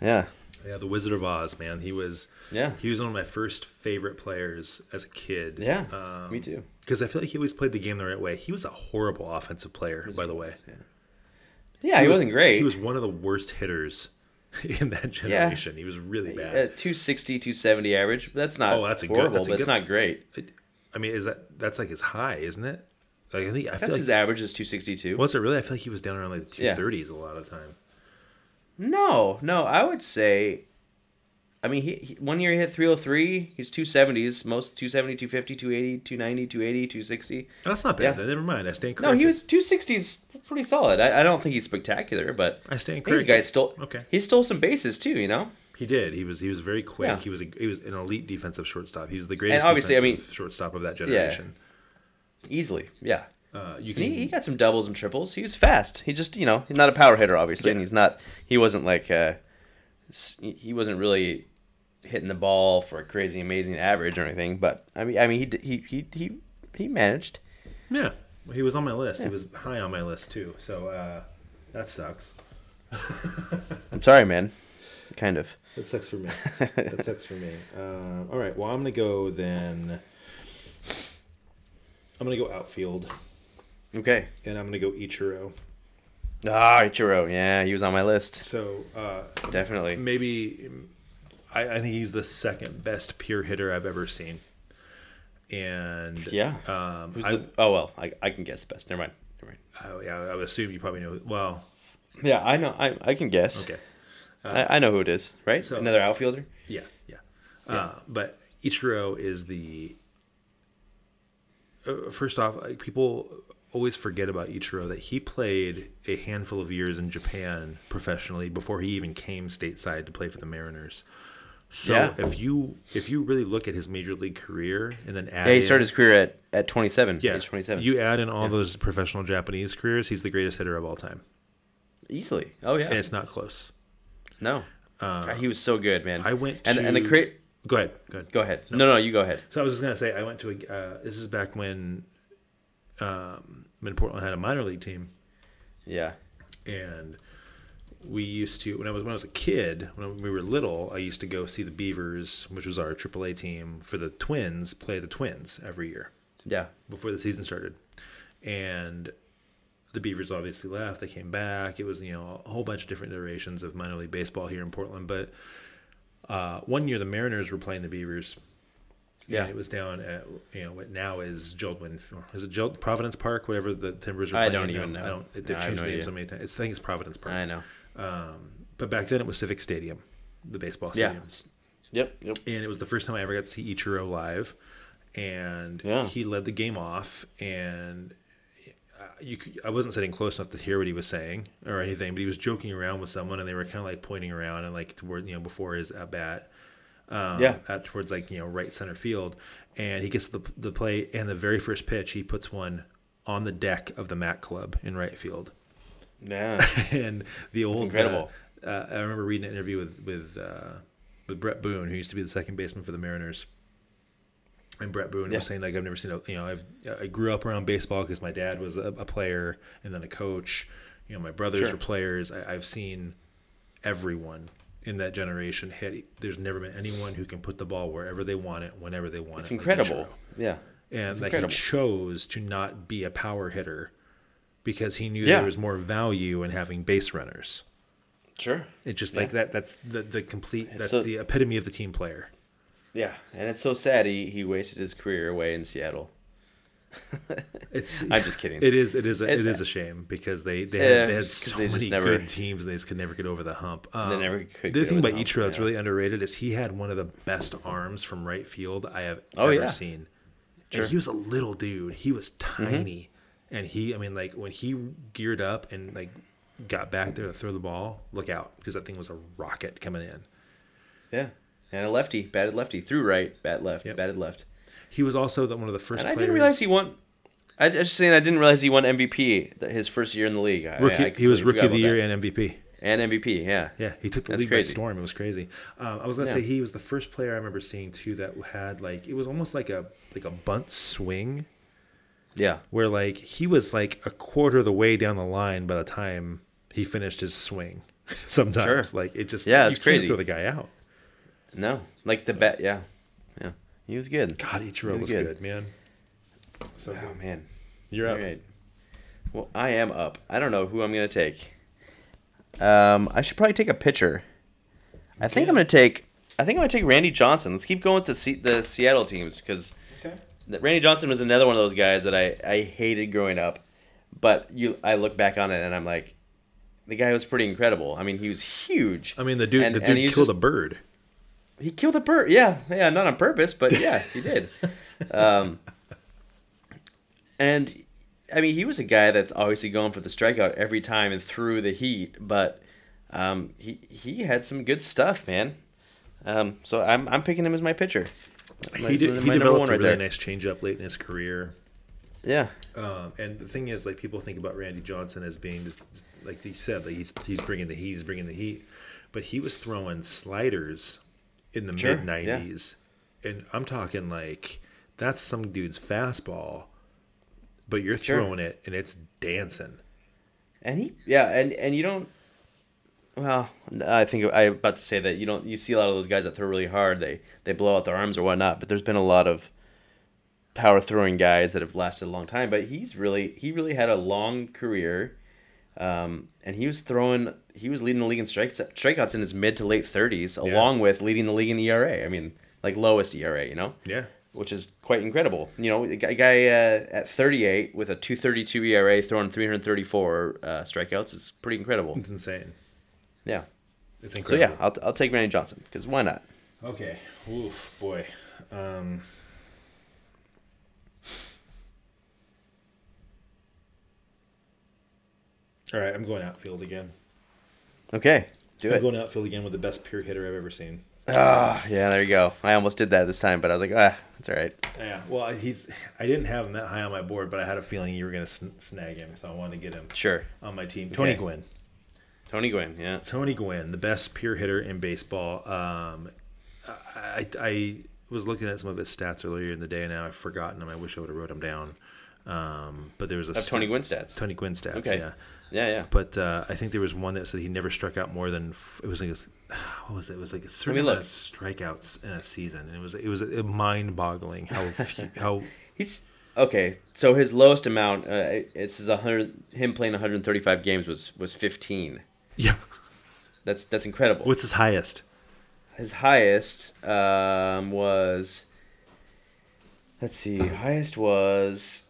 Yeah, Yeah, the Wizard of Oz, man. He was yeah, he was one of my first favorite players as a kid. yeah. Um, me too. Because I feel like he always played the game the right way. He was a horrible offensive player, by the way. Yeah, Yeah, he, was- wasn't great. He was one of the worst hitters in that generation. Yeah. He was really Uh, bad. 260, 270 average. That's not Oh, that's a good- that's a but it's not great. I mean, is that that's like his high, isn't it? Like I think I That's like his average is 262. was it really? I feel like he was down around like the two Yeah. a lot of time. No, no, I would say. I mean, he, he one year he hit 303. He's 270s, most 270, 250, 280, 290, 280, 260. That's not bad. Yeah. Then never mind. I stand No, he was 260s, pretty solid. I, I don't think he's spectacular, but I stand these corrected. guys stole. Okay. He stole some bases too, you know. He did. He was he was very quick. Yeah. He was a, he was an elite defensive shortstop. He was the greatest obviously, I mean- defensive shortstop of that generation. Easily, yeah. Uh, you can he, he got some doubles and triples. He was fast. He just, you know, he's not a power hitter, obviously, and he's not. He wasn't like, uh, he wasn't really hitting the ball for a crazy, amazing average or anything. But I mean, I mean, he he he he, he managed. yeah. He was on my list. He was high on my list too. So uh, that sucks. I'm sorry, man. Kind of. That sucks for me. that sucks for me. Um, all right. Well, I'm gonna go then. I'm gonna go outfield, Okay. and I'm gonna go Ichiro. Ah, Ichiro. Yeah, he was on my list. So uh, Definitely. maybe I, I think he's the second best pure hitter I've ever seen. And Yeah. um, Who's I, the, oh well, I, I can guess the best. Never mind. Never mind. I, yeah, I would assume you probably know. Well, Yeah, I know. I I can guess. okay, I, I know who it is. Right. so- Another outfielder. yeah, yeah. Uh, but Ichiro is the. Uh, first off, like, people always forget about Ichiro that he played a handful of years in Japan professionally before he even came stateside to play for the Mariners. So Yeah. if you if you really look at his major league career and then add Yeah, he in- started his career at, at 27. yeah, Age 27. you add in all those professional Japanese careers, he's the greatest hitter of all time, Easily. Oh yeah. and it's not close. no. God, he was so good, man. I went and and the to- cra- Go ahead, go ahead. Go ahead. No, no, you go ahead. So I was just gonna say I went to a. Uh, this is back when, um, when Portland had a minor league team, Yeah. and we used to when I was when I was a kid when we were little I used to go see the Beavers, which was our AAA team for the Twins, play the Twins every year Yeah. before the season started, and the Beavers obviously left. They came back. It was you know a whole bunch of different iterations of minor league baseball here in Portland, but. Uh, one year the Mariners were playing the Beavers, Yeah. it was down at you know what now is JELD-WEN. Is it Jolt Providence Park? Whatever the Timbers are playing? I don't in even now. know. I don't. They've No, changed no names idea. so many times. It's, I think it's Providence Park. I know. Um, but back then it was Civic Stadium, the baseball Yeah. stadium, Yep. Yep. and it was the first time I ever got to see Ichiro live, and Yeah. he led the game off, and you I wasn't sitting close enough to hear what he was saying or anything, but he was joking around with someone, and they were kind of like pointing around and like toward you know before his at bat, um, Yeah. at towards like you know right center field, and he gets the the play, and the very first pitch he puts one on the deck of the Mac Club in right field Yeah. and the old incredible. Uh, uh, I remember reading an interview with with uh, with Bret Boone, who used to be the second baseman for the Mariners. And Bret Boone Yeah. was saying like I've never seen a you know I've I grew up around baseball because my dad was a, a player and then a coach. You know my brothers Sure. were players. I, I've seen everyone in that generation hit. There's never been anyone who can put the ball wherever they want it, whenever they want It's it. incredible. Yeah. and It's like incredible. he chose to not be a power hitter because he knew Yeah. there was more value in having base runners. Sure. It just Yeah. like that. That's the the complete. That's so- the epitome of the team player. Yeah. And it's so sad he, he wasted his career away in Seattle. It's. I'm just kidding. It is. It is. A, it It- is a shame because they they had, they had so they many never- good teams and they just could never get over the hump. Um, never could The thing about Ichiro that's yeah. really underrated is he had one of the best arms from right field I have Oh, ever yeah. seen. Sure. And he was a little dude. He was Mm-hmm. tiny, and he. I mean, like when he geared up and like got back there to throw the ball, look out because that thing was a rocket coming in. Yeah. And a lefty, batted lefty, threw right, bat left, Yep. batted left. He was also the, one of the first. And I didn't realize he won. I just saying I didn't realize he won MVP his first year in the league. I- Rookie, I he was rookie of the year that. and MVP. and MVP. Yeah. Yeah, he took the That's league by storm. It was crazy. Um, I was gonna Yeah. say he was the first player I remember seeing too that had like it was almost like a like a bunt swing Yeah. where like he was like a quarter of the way down the line by the time he finished his swing. Sometimes Sure. like it just Yeah, it's crazy. throw the guy out. No, like the bat. Yeah. Yeah. He was good. God, Ichiro He was good. good, man. So Oh good. man. You're up. All right. Well, I am up. I don't know who I'm gonna take. Um, I should probably take a pitcher. I think I'm gonna take. I think I'm gonna take Randy Johnson. Let's keep going with the C- the Seattle teams because Okay. Randy Johnson was another one of those guys that I, I hated growing up, but you I look back on it and I'm like, the guy was pretty incredible. I mean, he was huge. I mean, the dude, And- the dude killed just- a bird. He killed a bird. Yeah, yeah, not on purpose, but yeah, he did. Um, and I mean, he was a guy that's obviously going for the strikeout every time and through the heat, but um, he he had some good stuff, man. Um, so I'm I'm picking him as my pitcher. My- he did, he developed one a really there. nice changeup late in his career. Yeah. Um, and the thing is, like people think about Randy Johnson as being just like you said, like he's he's bringing the heat, he's bringing the heat, but he was throwing sliders in the Sure, mid '90s, and I'm talking like that's some dude's fastball, but you're Sure. throwing it and it's dancing. And he, yeah, and and you don't. Well, I think I am about to say that you don't. You see a lot of those guys that throw really hard. They they blow out their arms or whatnot. But there's been a lot of power throwing guys that have lasted a long time. But he's really he really had a long career, um, and he was throwing. He was leading the league in strikes strikeouts in his mid to late thirties, along with leading the league in ERA. I mean, like lowest ERA. You know Yeah, which is quite incredible. You know, a guy uh, at 38 with a 232 ERA throwing 334 uh, strikeouts is pretty incredible. it's insane. Yeah. It's So yeah, I'll, I'll take Randy Johnson because why not? Okay. Oof, boy. Um, all right, I'm going outfield again. Okay, do I'm it. going outfield again with the best pure hitter I've ever seen. Ah, yeah, there you go. I almost did that this time, but I was like, ah, it's all right. Yeah. Well, he's. I didn't have him that high on my board, but I had a feeling you were going to sn- snag him, so I wanted to get him Sure. on my team. Tony Okay. Gwynn. Tony Gwynn, yeah. Tony Gwynn, the best pure hitter in baseball. Um, I, I was looking at some of his stats earlier in the day, and now I've forgotten them. I wish I would have wrote them down. Um, but there was a Tony Gwynn stats. Tony Gwynn stats, Okay. yeah. Yeah, yeah. But uh, I think there was one that said he never struck out more than f- it was like a, what was it? It was like a certain amount of strikeouts in a season, and it was it was mind boggling how few, how He's okay. So his lowest amount, uh, it says 100. Him playing 135 games was was 15. yeah. That's that's incredible. What's his highest? His highest um, was. Let's see. Highest was.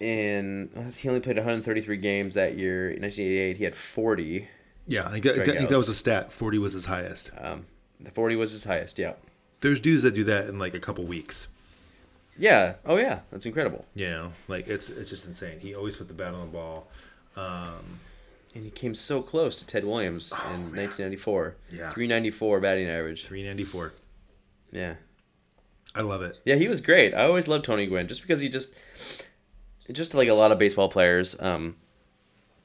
In he only played 133 games that year. In 1988, he had 40. Yeah, I think, that- I think that was a stat. Forty was his highest. Um, the 40 was his highest. Yeah. There's dudes that do that in like a couple weeks. Yeah. Oh yeah. That's incredible. You know, like it's it's just insane. He always put the bat on the ball. And he came so close to Ted Williams in 1994. Yeah. 394 batting average. Three ninety four. Yeah. I love it. Yeah, he was great. I always loved Tony Gwynn just because he just, just like a lot of baseball players, um,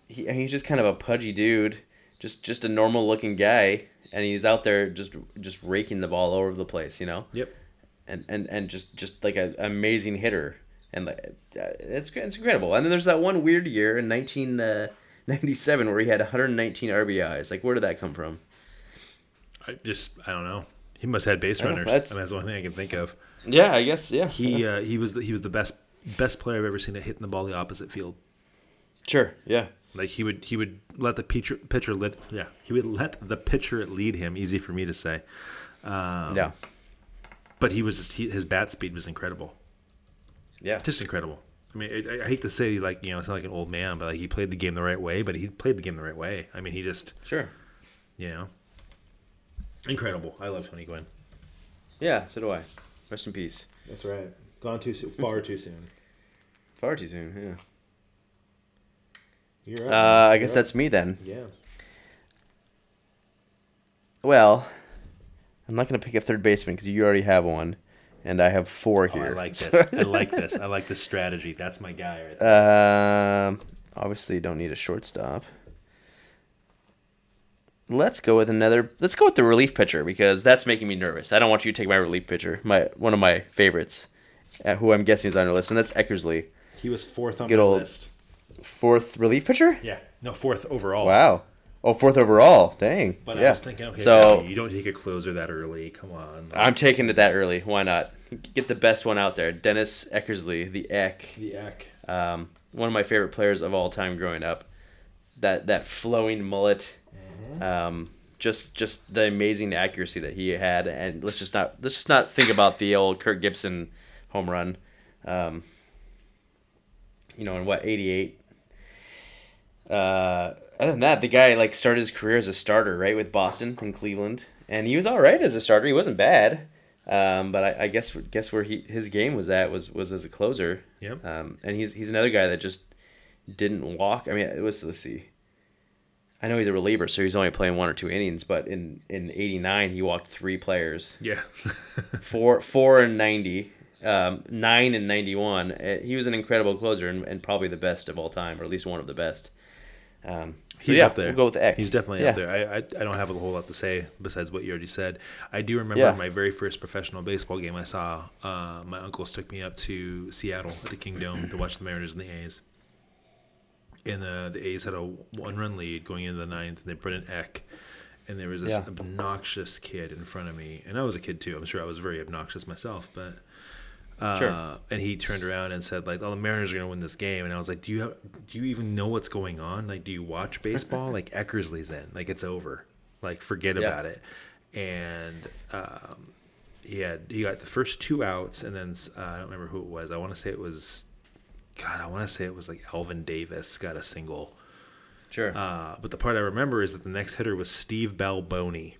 he he's just kind of a pudgy dude, just just a normal looking guy, and he's out there just just raking the ball all over the place, you know, Yep. and and and just just like an amazing hitter, and like uh, it's it's incredible. And then there's that one weird year in 1997 where he had 119 RBIs. Like, where did that come from? I just I don't know. He must have had base know, runners. that's- I mean, that's the only thing I can think of. Yeah, I guess yeah. He uh, he was the, he was the best best player I've ever seen at hitting the ball the opposite field. sure, yeah. Like he would he would let the pitcher pitcher lead yeah he would let the pitcher lead him. Easy for me to say, um, yeah. but he was just he, his bat speed was incredible, Yeah. just incredible. I mean, I, I hate to say like you know it's not like an old man, but like he played the game the right way. But he played the game the right way. I mean, he just Sure. you know incredible. I love Tony Gwynn. Yeah, so do I. Rest in peace. That's right. Gone too soon. Far too soon. Far too soon, Yeah. You're yeah. Uh, I guess that's me then. yeah. Well, I'm not going to pick a third baseman because you already have one, and I have four Oh, I like this. I like this. I like this strategy. That's my guy right there. Um, obviously, you don't need a shortstop. Let's go with another. Let's go with the relief pitcher because that's making me nervous. I don't want you to take my relief pitcher, my one of my favorites, uh, who I'm guessing is on your list, and that's Eckersley, He was fourth on Good old- list. fourth relief pitcher. Yeah. No, fourth overall. Wow. Oh, fourth overall. Dang. But yeah. I was thinking, okay, so no, you don't take a closer that early. Come on. I'm taking it that early. Why not? Get the best one out there. Dennis Eckersley, the Eck. the Eck. Um, one of my favorite players of all time growing up. That that flowing mullet. Um, just just the amazing accuracy that he had, and let's just not let's just not think about the old Kirk Gibson home run. Um, you know, in what '88. Uh, other than that, the guy like started his career as a starter, right, with Boston and Cleveland, and he was all right as a starter. He wasn't bad, um, but I, I guess guess where he his game was at was was as a closer. Yep. Um, and he's he's another guy that just didn't walk. I mean, it was let's see. I know he's a reliever, so he's only playing one or two innings. But in in '89, he walked three players, Yeah. four four and ninety, um, nine and ninety one. Uh, he was an incredible closer and, and probably the best of all time, or at least one of the best. Um, so He's yeah, up there. We'll go with Eck. He's definitely Yeah. up there. I, I I don't have a whole lot to say besides what you already said. I do remember Yeah. my very first professional baseball game I saw. Uh, my uncles took me up to Seattle at the Kingdome to watch the Mariners and the A's. And the the A's had a one run lead going into the ninth, and they put in Eck. And there was this Yeah. obnoxious kid in front of me, and I was a kid too. I'm sure I was very obnoxious myself, but uh, Sure. And he turned around and said, like, "Oh, the Mariners are gonna win this game." And I was like, "Do you have, do you even know what's going on? Like, do you watch baseball? like, Eckersley's in. Like, it's over. Like, forget Yeah. about it." And um, he had he got the first two outs, and then uh, I don't remember who it was. I want to say it was, God, I want to say it was like Alvin Davis got a single. Sure. Uh, but the part I remember is that the next hitter was Steve Balboni.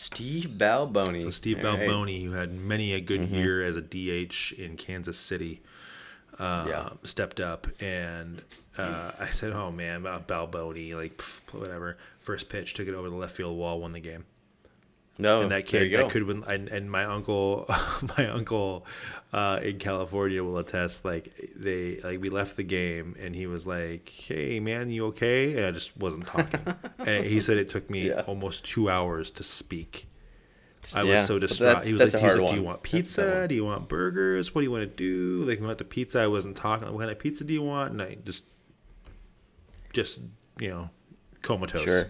Steve Balboni. So Steve All right. Mm-hmm. Balboni, who had many a good year as a DH in Kansas City, uh, Yeah. stepped up, and uh, I said, "Oh man, Balboni, like pff, whatever." First pitch, took it over the left field wall, won the game. No, and that kid, that could win. And, and my uncle, my uncle, uh, in California will attest. Like they, like we left the game, and he was like, "Hey man, you okay?" And I just wasn't talking. and he said it took me Yeah. almost two hours to speak. I Yeah, was so distraught. he was like, he's like, "Do you want That's a tough pizza? Do you want burgers? What do you want to do?" Like, want the pizza? I wasn't talking. What kind of pizza do you want? And I just, just you know, comatose. Sure.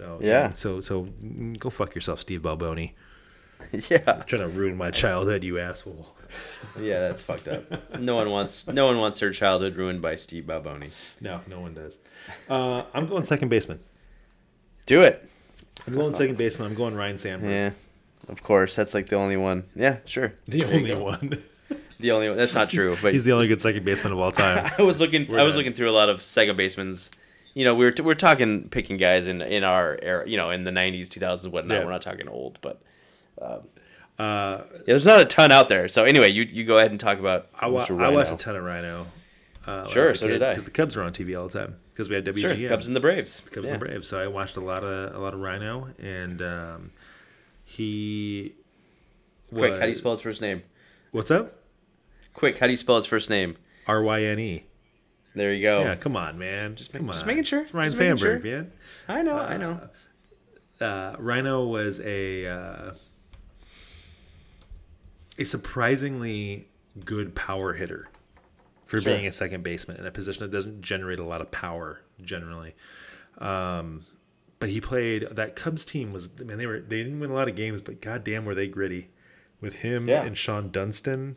So Yeah. So so mm, go fuck yourself, Steve Balboni. yeah, Trying to ruin my childhood, you asshole. yeah, that's fucked up. No one wants no one wants their childhood ruined by Steve Balboni. No, no one does. Uh, I'm going second baseman. Do it. I'm going second baseman. I'm going Ryne Sandberg. Yeah, of course. That's like the only one. Yeah, sure. The only one. The only one. That's not true. But He's the only good second baseman of all time. I was looking. We're I was done. looking through a lot of second basemen's. You know, we're we're talking picking guys in in our era. You know, in the '90s, 2000s, whatnot. Yeah. We're not talking old, but Uh, yeah, there's not a ton out there. So anyway, you you go ahead and talk about I, wa-. I watched a ton of Ryno. Uh, Sure, so did I. Because the Cubs were on TV all the time. Because we had WGN. Sure, Cubs and the Braves. Cubs yeah. and the Braves. So I watched a lot of a lot of Ryno, and um, he. Quick, how do you spell his first name? What's up? Quick, how do you spell his first name? R Y N E. There you go. Yeah, come on, man. Just come just on. making sure. It's Ryne Just Sandberg, sure. man. I know, I know. uh, Ryno was a uh, a surprisingly good power hitter for Sure. being a second baseman in a position that doesn't generate a lot of power generally. Um, but he played that Cubs team was man they were they didn't win a lot of games, but goddamn were they gritty with him Yeah. and Shawon Dunston.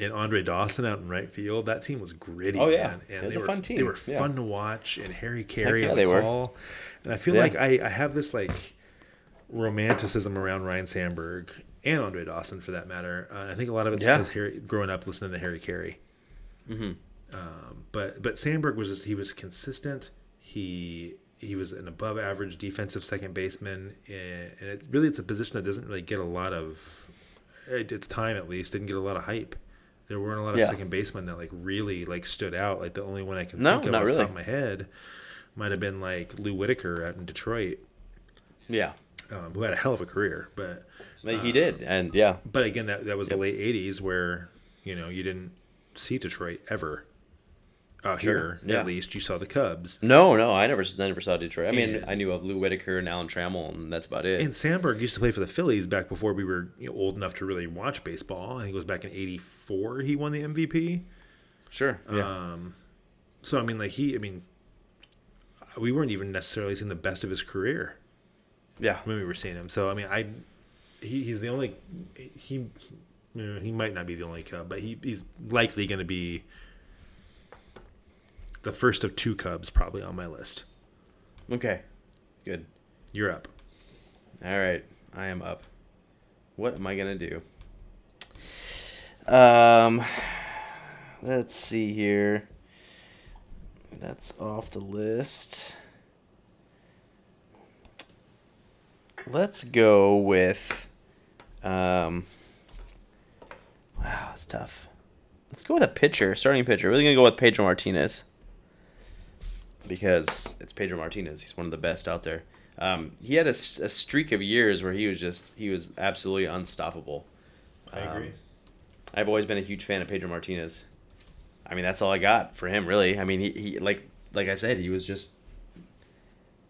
And Andre Dawson out in right field, that team was gritty. Oh, yeah. man. and It was they a were fun team. They were Yeah. fun to watch, and Harry Caray yeah, on they the were. And I feel Yeah. like I, I have this like romanticism around Ryne Sandberg and Andre Dawson for that matter. Uh, I think a lot of it's because Harry, growing up listening to Harry Caray. Mm-hmm. Um, but but Sandberg was just he was consistent. He he was an above average defensive second baseman, and, and it really it's a position that doesn't really get a lot of at the time at least didn't get a lot of hype. There weren't a lot of Yeah. second basemen that like really like stood out. Like the only one I can No, think of off the top of my head might have been like Lou Whitaker out in Detroit, Yeah, um, who had a hell of a career. But Like, he did, and yeah, but again, that that was the late '80s where you know you didn't see Detroit ever. Out Sure, here, yeah. at least, you saw the Cubs. no, no, I never, I never saw Detroit. I mean, And- I knew of Lou Whitaker and Alan Trammell, and that's about it. And Sandberg used to play for the Phillies back before we were you know, old enough to really watch baseball. I think it was back in '84 he won the MVP. sure, yeah, Um, so I mean, like he, I mean, we weren't even necessarily seeing the best of his career yeah, when we were seeing him. So I mean, I, he, he's the only, he, you know, he might not be the only Cub, but he, he's likely going to be the first of two Cubs probably on my list. okay, good. You're up. All right, I am up. What am I gonna do? Um, let's see here. That's off the list. Let's go with. Um. Wow, it's tough. Let's go with a pitcher, starting pitcher. Really gonna go with Pedro Martinez because it's Pedro Martinez. He's one of the best out there. Um, he had a streak of years where he was just he was absolutely unstoppable. I agree. Um, I've always been a huge fan of Pedro Martinez. I mean, that's all I got for him, really. I mean, he, he like like I said, he was just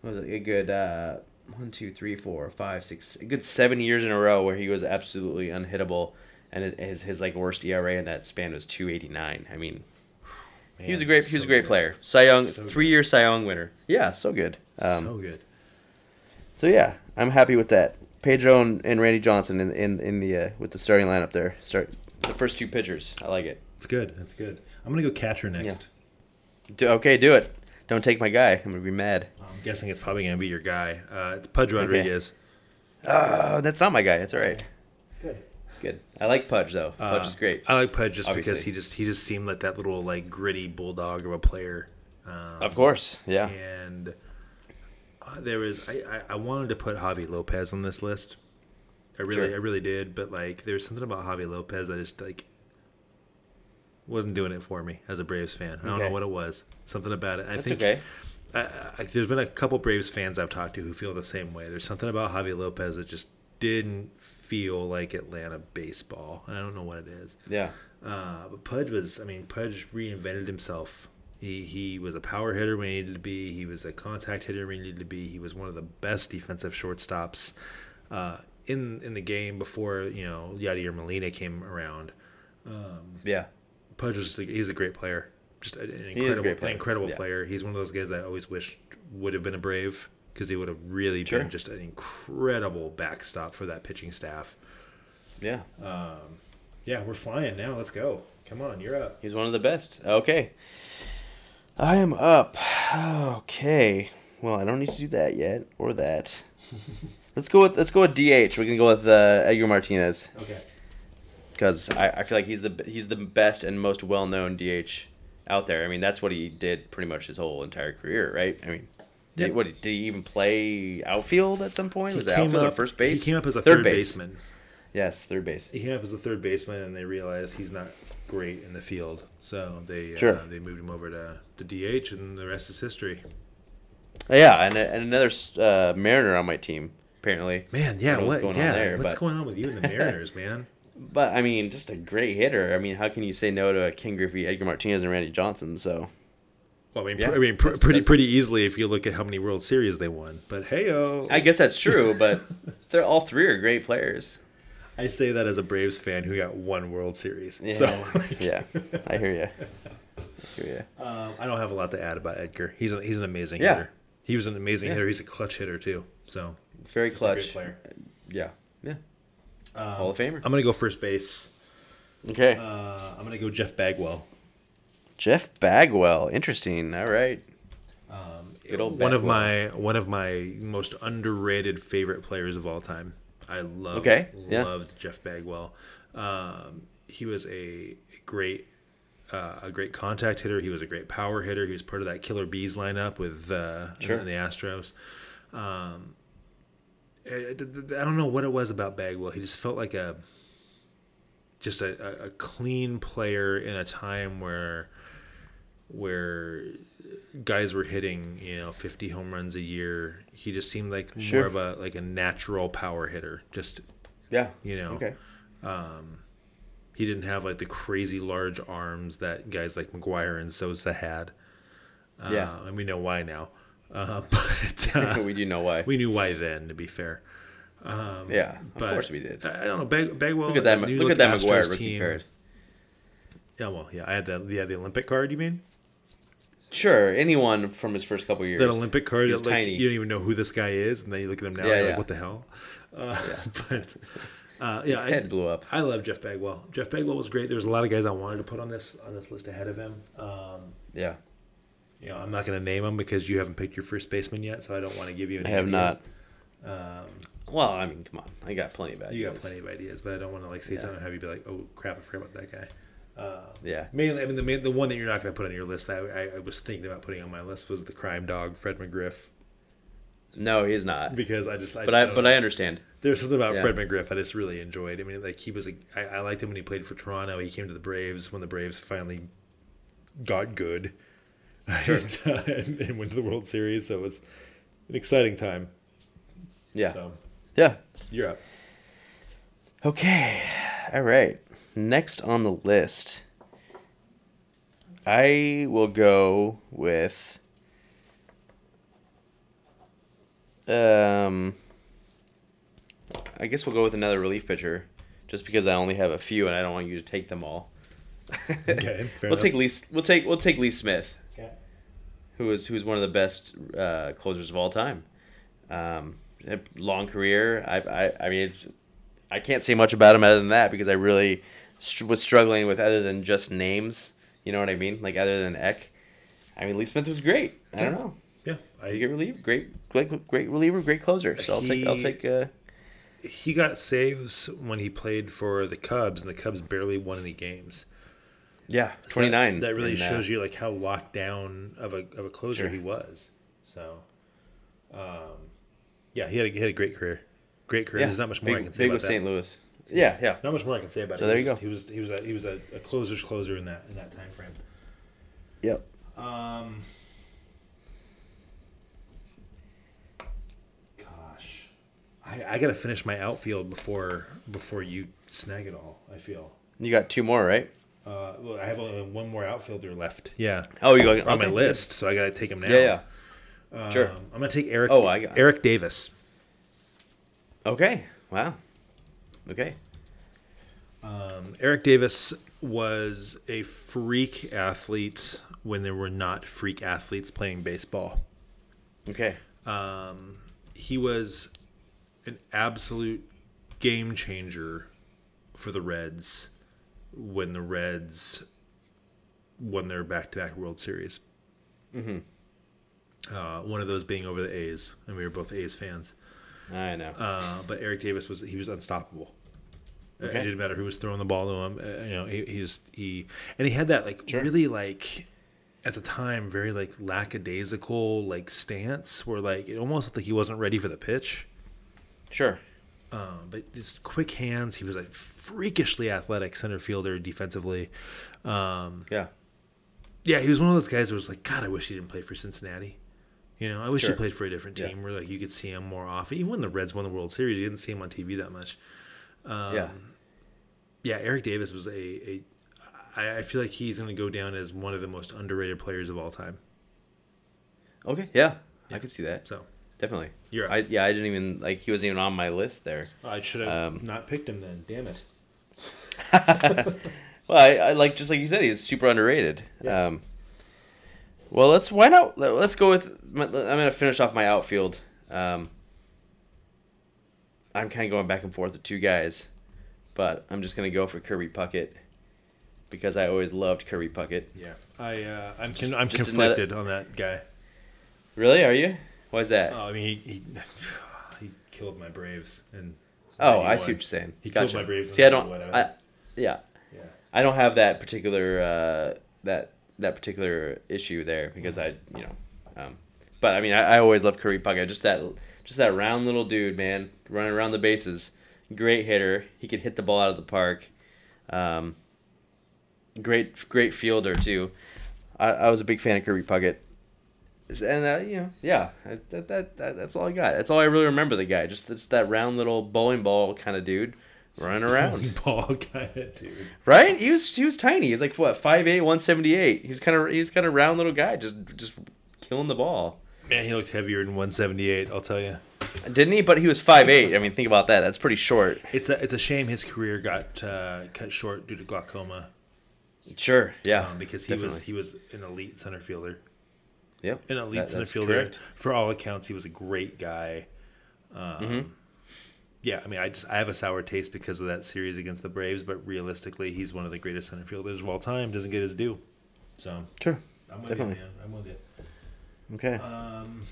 what was it a good uh, one, two, three, four, five, six, a good seven years in a row where he was absolutely unhittable, and his his like worst ERA in that span was two eighty nine. I mean, he was a Man, great he was a great good. player, Cy Young, So good. three year Cy Young winner. Yeah, so good. Um, so good. so yeah, I'm happy with that. Pedro and, and Randy Johnson in in, in the uh, with the starting lineup there. Start the first two pitchers. I like it. It's good. That's good. I'm gonna go catcher next. Do, okay, do it. Don't take my guy. I'm gonna be mad. I'm guessing it's probably gonna be your guy. Uh, it's Pudge Rodriguez. Oh, that's not my guy. That's all right. Good. I like Pudge though. Pudge is great. I like Pudge just because he just he just seemed like that little like gritty bulldog of a player. Um, Of course. Yeah. and uh, there was I, I, I wanted to put Javy Lopez on this list. I really Sure. I really did, but like there's something about Javy Lopez that just like wasn't doing it for me as a Braves fan. I don't know what it was. Something about it. I That's think okay. I, I, there's been a couple Braves fans I've talked to who feel the same way. There's something about Javy Lopez that just didn't feel like Atlanta baseball, and I don't know what it is. Yeah. Uh, but Pudge was, I mean, Pudge reinvented himself. He he was a power hitter when he needed to be. He was a contact hitter when he needed to be. He was one of the best defensive shortstops uh, in in the game before you know Yadier Molina came around. Yeah. Pudge was just a, he's a great player, just an is a incredible, great player, an incredible yeah. player. He's one of those guys that I always wished would have been a Brave because he would have really Sure. been just an incredible backstop for that pitching staff. Yeah. Yeah, we're flying now. Let's go. Come on, you're up. He's one of the best. Okay. I am up. Okay. Well, I don't need to do that yet or that. let's go with let's go with DH. We can go with uh, Edgar Martinez Okay. because I, I feel like he's the he's the best and most well known DH out there. I mean, that's what he did pretty much his whole entire career, right? I mean, did, Yep. what did he even play outfield at some point? He Was it outfield or up- first base? He came up as a third, base. baseman. Yes, third base. He came up as a third baseman, and they realized he's not great in the field, so they Sure. uh, they moved him over to, to DH, and the rest is history. Yeah, and, and another uh, Mariner on my team apparently. Man, yeah, what? what's going on yeah, there, what's but- going on with you and the Mariners, man? But I mean, just a great hitter. I mean, how can you say no to a Ken Griffey, Edgar Martinez, and Randy Johnson? So Well, I mean, Yeah, pr- I mean, pr- pretty pretty easily if you look at how many World Series they won. But hey, oh, I guess that's true. But they're all three are great players. I say that as a Braves fan who got one World Series. Yeah, So like, yeah, I hear you. I hear you. um, I don't have a lot to add about Edgar. He's an, he's an amazing Yeah. hitter. He was an amazing Yeah. hitter. He's a clutch hitter too. So It's very clutch. player. Yeah, yeah. Hall of Famer. I'm gonna go first base. Okay. Uh, I'm gonna go Jeff Bagwell. Jeff Bagwell. Interesting. All right. Good old one of my one of my most underrated favorite players of all time. I love Okay, yeah. loved Jeff Bagwell. Um, he was a great uh, a great contact hitter. He was a great power hitter. He was part of that Killer B's lineup with uh, Sure. the Astros. Um, I, I don't know what it was about Bagwell. He just felt like a just a, a- a clean player in a time where where guys were hitting you know 50 home runs a year he just seemed like Sure. more of a like a natural power hitter just Yeah. you know Okay. um he didn't have like the crazy large arms that guys like McGwire and sosa had uh, Yeah. and we know why now uh, but uh, we do know why. we knew why then to be fair um, yeah. Of but course we did. i I don't know Bag, bagwell Look at that. you Look at that the McGwire rookie team- card. yeah well yeah i had the yeah the olympic card you mean Sure. Anyone from his first couple years. that Olympic card that like tiny. you don't even know who this guy is, and then you look at him now, Yeah, and you're yeah. like, what the hell? Uh, but uh, yeah, I, head blew up. I love Jeff Bagwell. Jeff Bagwell was great. There's a lot of guys I wanted to put on this on this list ahead of him. Um, Yeah. you know, I'm not going to name them because you haven't picked your first baseman yet, so I don't want to give you any. I have ideas. not. Well, I mean, come on. I got plenty of ideas. You got plenty of ideas, but I don't want to like say something and have you be like, oh crap, I forgot about that guy. Yeah. Mainly, I mean, the main, the one that you're not going to put on your list that I, I was thinking about putting on my list was the crime dog, Fred McGriff, No, he's not. because I just I, But I don't but know. I understand. There's something about Yeah. Fred McGriff I just really enjoyed. I mean, like he was a, I, I liked him when he played for Toronto. He came to the Braves when the Braves finally got good, Sure. and, uh, and, and went to the World Series. So it was an exciting time. Yeah. So Yeah. you're up. Okay. All right. Next on the list, I will go with. Um, I guess we'll go with another relief pitcher, just because I only have a few and I don't want you to take them all. Okay, fair we'll enough. take Lee. We'll take we'll take Lee Smith, Okay. who is who's one of the best uh, closers of all time. Um, long career. I I I mean, I can't say much about him other than that because I really was struggling with other than just names. You know what I mean? Like other than Eck. I mean, Lee Smith was great. I don't know. Yeah, He's a I, great reliever, great, great, great reliever, great closer. So I'll take, I'll take. Uh, he got saves when he played for the Cubs, and the Cubs barely won any games. yeah, So twenty nine. That, that really shows you like how locked down of a of a closer Sure. he was. So, um, yeah, he had a, he had a great career. Great career. Yeah, There's not much more big, I can say big about with. St. Louis. Yeah, yeah. Not much more I can say about So it. there He you was- go. He was he was a he was a, a closer's closer in that in that time frame. Yep. Um, gosh, I, I got to finish my outfield before before you snag it all. I feel. You got two more, right? Uh, well, I have only one more outfielder left. Yeah, Oh, you got on my list, so I got to take him now. Yeah, yeah. Sure. Um, I'm gonna take Eric. Oh, I got- Eric Davis. Okay. Wow. Okay. Um, Eric Davis was a freak athlete when there were not freak athletes playing baseball. Okay. Um, he was an absolute game changer for the Reds when the Reds won their back-to-back World Series. Mm-hmm. Uh, one of those being over the A's, and we were both A's fans. I know. Uh, but Eric Davis was he was unstoppable. Okay. It didn't matter who was throwing the ball to him. Uh, you know, he, he just he and he had that like really like at the time very like lackadaisical like stance where like it almost looked like he wasn't ready for the pitch. sure. Um, but just quick hands. He was a freakishly athletic center fielder defensively. Um, Yeah. yeah, he was one of those guys that was like, God, I wish he didn't play for Cincinnati. You know, I wish Sure. he played for a different Yeah. team where like you could see him more often. Even when the Reds won the World Series, you didn't see him on TV that much. Yeah. Yeah, Eric Davis was a, a I, I feel like he's going to go down as one of the most underrated players of all time. Okay. Yeah. I could see that. So Definitely. You're. I yeah. I didn't even like. He wasn't even on my list there. I should have Um, not picked him then. Damn it. Well, I, I like just like you said, he's super underrated. Yeah. Um, well, let's why not? let- Let's go with. my- I'm gonna finish off my outfield. Um, I'm kind of going back and forth with two guys, but I'm just gonna go for Kirby Puckett because I always loved Kirby Puckett. Yeah, I uh, I'm Just- I'm just another- conflicted on that guy. Really? Are you? Why is that? Oh, I mean, he, he he killed my Braves and. oh, I see what you're saying. He killed my Braves. See, I don't. I, yeah, yeah. I don't have that particular uh, that that particular issue there because I you know, um, but I mean I, I always loved Kirby Puckett. Just that just that round little dude, man, running around the bases. Great hitter. He could hit the ball out of the park. Um, great great fielder too. I, I was a big fan of Kirby Puckett. And uh, you know, yeah, that, that, that that's all I got. That's all I really remember. The guy, just just that round little bowling ball kind of dude, running around. Ball kind of dude. Right? He was he was tiny. He was like what 5'8", 178. He was kind of he was kind of round little guy, just just killing the ball. Man, he looked heavier than 178. I'll tell you. Didn't he? But he was 5'8". I mean, think about that. That's pretty short. It's a it's a shame his career got uh, cut short due to glaucoma. Sure. Yeah. um, because he was he was an elite center fielder. Yep. An elite That- center fielder. correct. For all accounts, he was a great guy. Um, Mm-hmm. Yeah, I mean, I just I have a sour taste because of that series against the Braves, but realistically, he's one of the greatest center fielders of all time. Doesn't get his due. So Sure. I'm with Definitely. you, man. I'm with you. Okay. Um,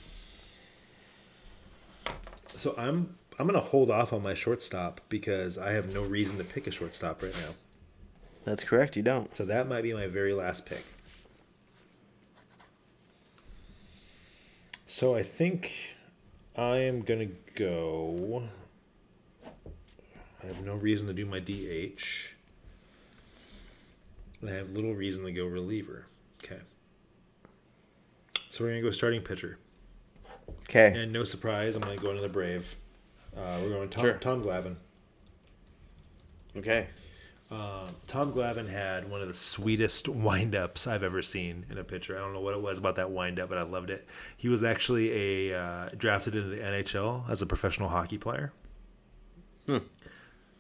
so I'm I'm gonna hold off on my shortstop because I have no reason to pick a shortstop right now. That's correct. You don't. So that might be my very last pick. So I think I am gonna go. I have no reason to do my DH. And I have little reason to go reliever. Okay. So we're gonna go starting pitcher. Okay. And no surprise, I'm going to go another Brave. Uh, we're going Tom, Sure. Tom Glavine. Okay. Uh, Tom Glavine had one of the sweetest windups I've ever seen in a pitcher. I don't know what it was about that windup, but I loved it. He was actually a uh, drafted into the NHL as a professional hockey player. Hmm.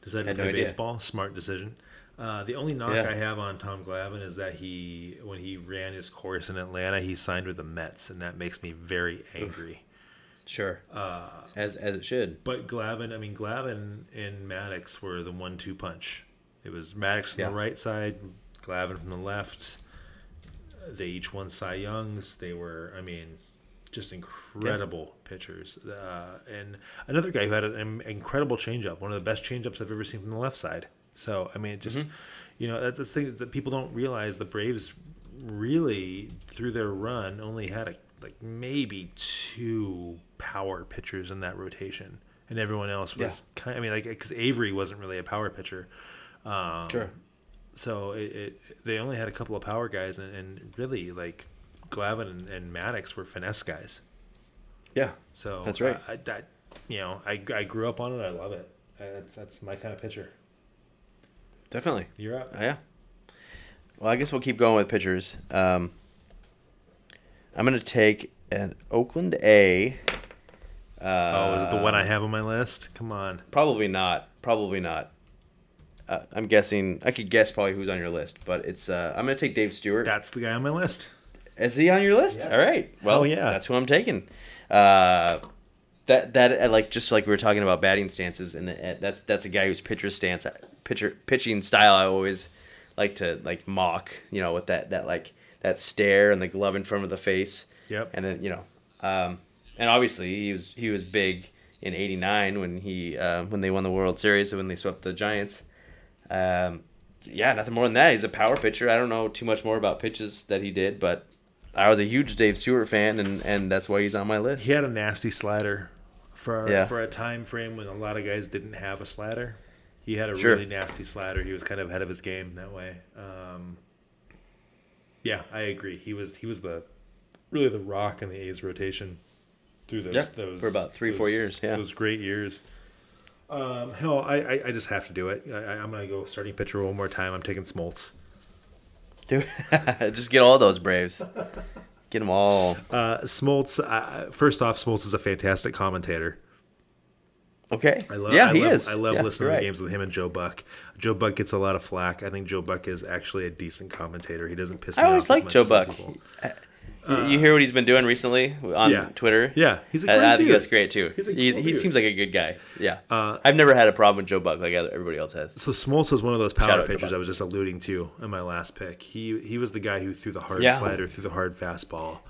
Decided to play idea. baseball. Smart decision. Uh, the only knock Yeah. I have on Tom Glavine is that he, when he ran his course in Atlanta, he signed with the Mets, and that makes me very angry. Sure. Uh, as as it should. But Glavine, I mean, Glavine and Maddux were the one-two punch. It was Maddux on Yeah. the right side, Glavine from the left. They each won Cy Youngs. They were, I mean, just incredible pitchers. Uh, and another guy who had an incredible changeup, one of the best changeups I've ever seen from the left side. So, I mean, it just, you know, that's the thing that people don't realize. The Braves really, through their run, only had a, like maybe two power pitchers in that rotation. And everyone else was kind Of, I mean, like, because Avery wasn't really a power pitcher. Um, Sure. so it, it they only had a couple of power guys, and, and really like Glavine and, and Maddux were finesse guys. Yeah. So That's right. I, I, that you know, I, I grew up on it. I love it. I, that's that's my kind of pitcher. Definitely. You're up. Oh, yeah. Well, I guess we'll keep going with pitchers. Um, I'm gonna take an Oakland A. Uh, oh, is it the one I have on my list? Come on. Probably not. Probably not. Uh, I'm guessing. I could guess probably who's on your list, but it's. Uh, I'm gonna take Dave Stewart. That's the guy on my list. Is he on your list? Yeah. All right. Well, Hell yeah. that's who I'm taking. Uh, that that uh, like just like we were talking about batting stances, and uh, that's that's a guy whose pitcher stance, pitcher pitching style. I always like to like mock. You know, with that that like that stare and the glove in front of the face. Yep. And then you know, um, and obviously he was he was big in '89 when he uh, when they won the World Series and when they swept the Giants. Um, yeah, nothing more than that. He's a power pitcher. I don't know too much more about pitches that he did, but I was a huge Dave Stewart fan, and, and that's why he's on my list. He had a nasty slider for Yeah. for a time frame when a lot of guys didn't have a slider. He had a Sure. really nasty slider. He was kind of ahead of his game that way. Um, yeah, I agree. He was he was the really the rock in the A's rotation through those Yeah, those for about three, those- four years, yeah. those great years. Um, hell, I, I, I just have to do it. I, I- I'm gonna go starting pitcher one more time. I'm taking Smoltz. Dude, just get all those Braves. Get them all. Uh, Smoltz. Uh, first off, Smoltz is a fantastic commentator. Okay. I love, yeah, I he love, is. I love Yeah, listening to right. games with him and Joe Buck. Joe Buck gets a lot of flack. I think Joe Buck is actually a decent commentator. He doesn't piss me off. I always much Joe Buck. You- you hear what he's been doing recently on Yeah. Twitter? Yeah, he's a I, great I think dude. that's great too. He's a He, cool he seems like a good guy. Yeah. Uh, I've never had a problem with Joe Buck like everybody else has. So Smoltz was one of those power pitchers I was just alluding to in my last pick. He he was the guy who threw the hard Yeah. slider, threw the hard fastball.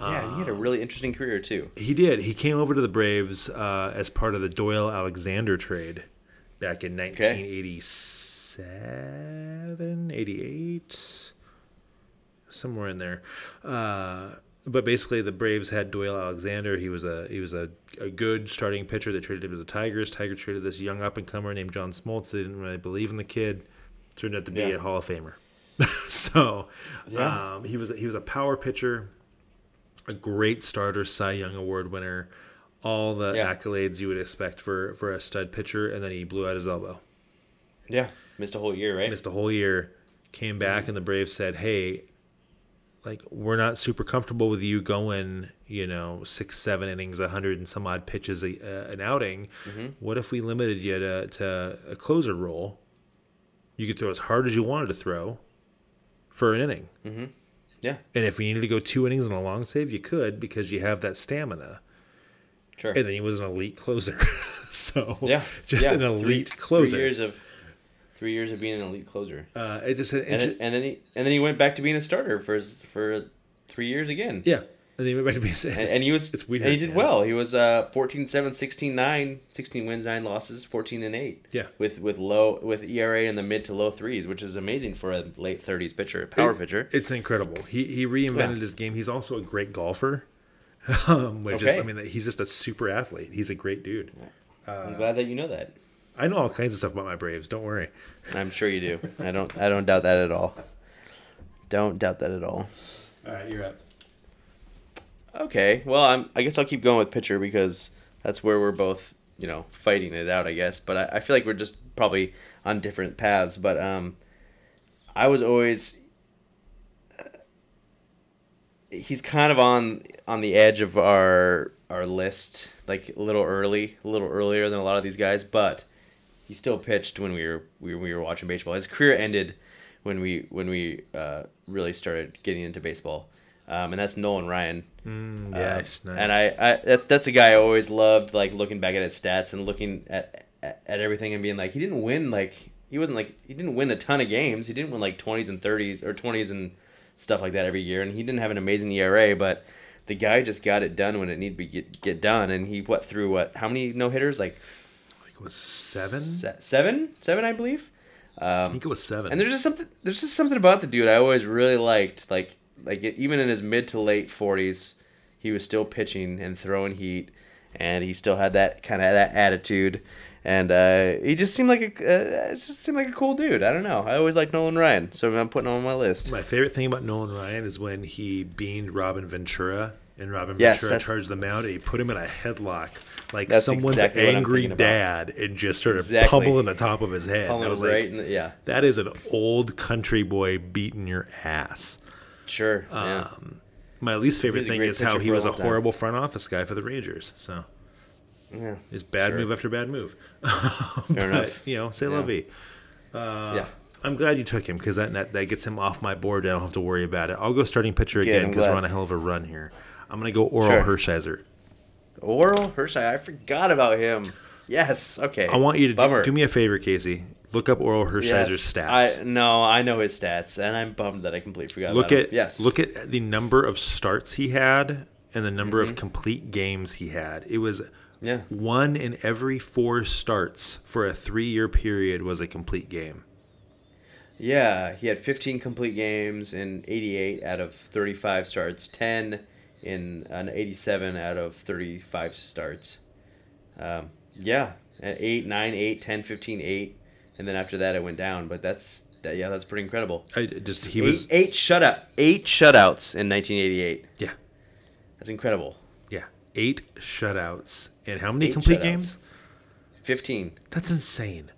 Yeah, he had a really interesting career too. He did. He came over to the Braves uh, as part of the Doyle Alexander trade back in 1987, 88, somewhere in there. Uh, but basically, the Braves had Doyle Alexander. He was a he was a, a good starting pitcher. They traded him to the Tigers. Tiger traded this young up and comer named John Smoltz. They didn't really believe in the kid. Turned out to be Yeah. a Hall of Famer. so Yeah. um, he was he was a power pitcher a great starter, Cy Young Award winner, all the Yeah. accolades you would expect for for a stud pitcher, and then he blew out his elbow, Yeah. Missed a whole year, right? missed a whole year, came back, and the Braves said, "Hey, like we're not super comfortable with you going, you know, six, seven innings, a hundred and some odd pitches a, uh, an outing. What if we limited you to to a closer role? You could throw as hard as you wanted to throw for an inning." Yeah. And if we needed to go two innings on a long save, you could because you have that stamina. Sure. and then he was an elite closer. so yeah. just yeah. an Three- elite closer. Three years of three years of being an elite closer. uh, it just it And, then- and then he and then he went back to being a starter for his, for three years again. yeah, and then he went back to being. And, and he was it's weird. and he did man. well. He was uh 14 7 16 9, 16 wins, 9 losses, 14 and 8. Yeah. With with low with ERA in the mid to low 3s, which is amazing for a late 30s pitcher, power It- pitcher. It's incredible. He he reinvented Yeah. his game. He's also a great golfer. um, which is, I mean, he's just a super athlete. He's a great dude. I'm glad that you know that. I know all kinds of stuff about my Braves. Don't worry. I'm sure you do. I don't I don't doubt that at all. Don't doubt that at all. All right, you're up. Okay, well, I'm. I guess I'll keep going with pitcher because that's where we're both you know fighting it out, I guess. But I, I feel like we're just probably on different paths. But um, I was always he's kind of on on the edge of our our list, like a little early, a little earlier than a lot of these guys, but he still pitched when we were we, we were watching baseball. His career ended when we when we uh, really started getting into baseball, um, and that's Nolan Ryan. Mm, Uh, yes, nice. And I, I that's that's a guy I always loved, like looking back at his stats and looking at, at everything and being like, he didn't win like he wasn't like he didn't win a ton of games. He didn't win like twenties and thirties or twenties and stuff like that every year, and he didn't have an amazing ERA, but the guy just got it done when it needed to get, get done, and he what through what how many no hitters like I think it was seven. se- seven seven I believe. I think it was seven. And there's just something there's just something about the dude I always really liked. Like like even in his mid to late forties, he was still pitching and throwing heat, and he still had that kind of that attitude. And uh, he just seemed like a uh, just seemed like a cool dude. I don't know. I always liked Nolan Ryan, so I'm putting him on my list. My favorite thing about Nolan Ryan is when he beamed Robin Ventura and Robin Yes, Ventura charged the mound and he put him in a headlock like someone's exactly angry dad and just started Exactly. pummeling the top of his head. And I was right like, the, yeah, that is an old country boy beating your ass. sure, yeah. Um, my least favorite thing is how he was a time. horrible front office guy for the Rangers. So yeah. it's bad Sure. move after bad move. but, enough. You know, say lovey. vie. Uh, yeah. I'm glad you took him because that, that that gets him off my board. and I don't have to worry about it. I'll go starting pitcher Good, again because we're on a hell of a run here. I'm gonna go Orel Sure. Hershiser. Orel Hershey, I forgot about him. Yes, okay. I want you to Bummer. do, me a favor, Casey. Look up Orel Hershiser's Yes, stats. I no, I know his stats, and I'm bummed that I completely forgot. look about him. at yes, look at the number of starts he had and the number Mm-hmm. of complete games he had. It was yeah, one in every four starts for a three year period was a complete game. yeah. He had 15 complete games in 88 out of 35 starts, 10 in an 87 out of 35 starts. Um, yeah, at 8, 9, 8, 10, 15, 8, and then after that it went down. But that's that. Yeah, that's pretty incredible. I just he Eight, was eight shutout, eight shutouts in 1988. yeah That's incredible. yeah eight shutouts and how many Eight complete shutouts. games? 15. That's insane.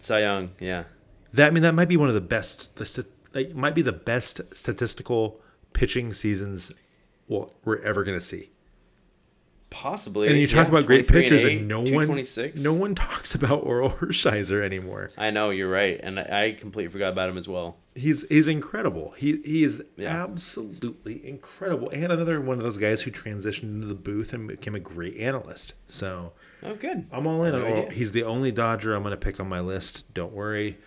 Cy Young. Yeah. That I mean that might be one of the best. The like, might be the best statistical pitching seasons well, we're ever gonna see. Possibly. And you talk yeah, about great 23 pitchers, eight, and no one, no one talks about Orel Hershiser anymore. I know you're right, and I, completely forgot about him as well. He's he's incredible. He he is Yeah. absolutely incredible, and another one of those guys who transitioned into the booth and became a great analyst. So Oh, good. I'm all in on No Orel. He's the only Dodger I'm going to pick on my list. Don't worry,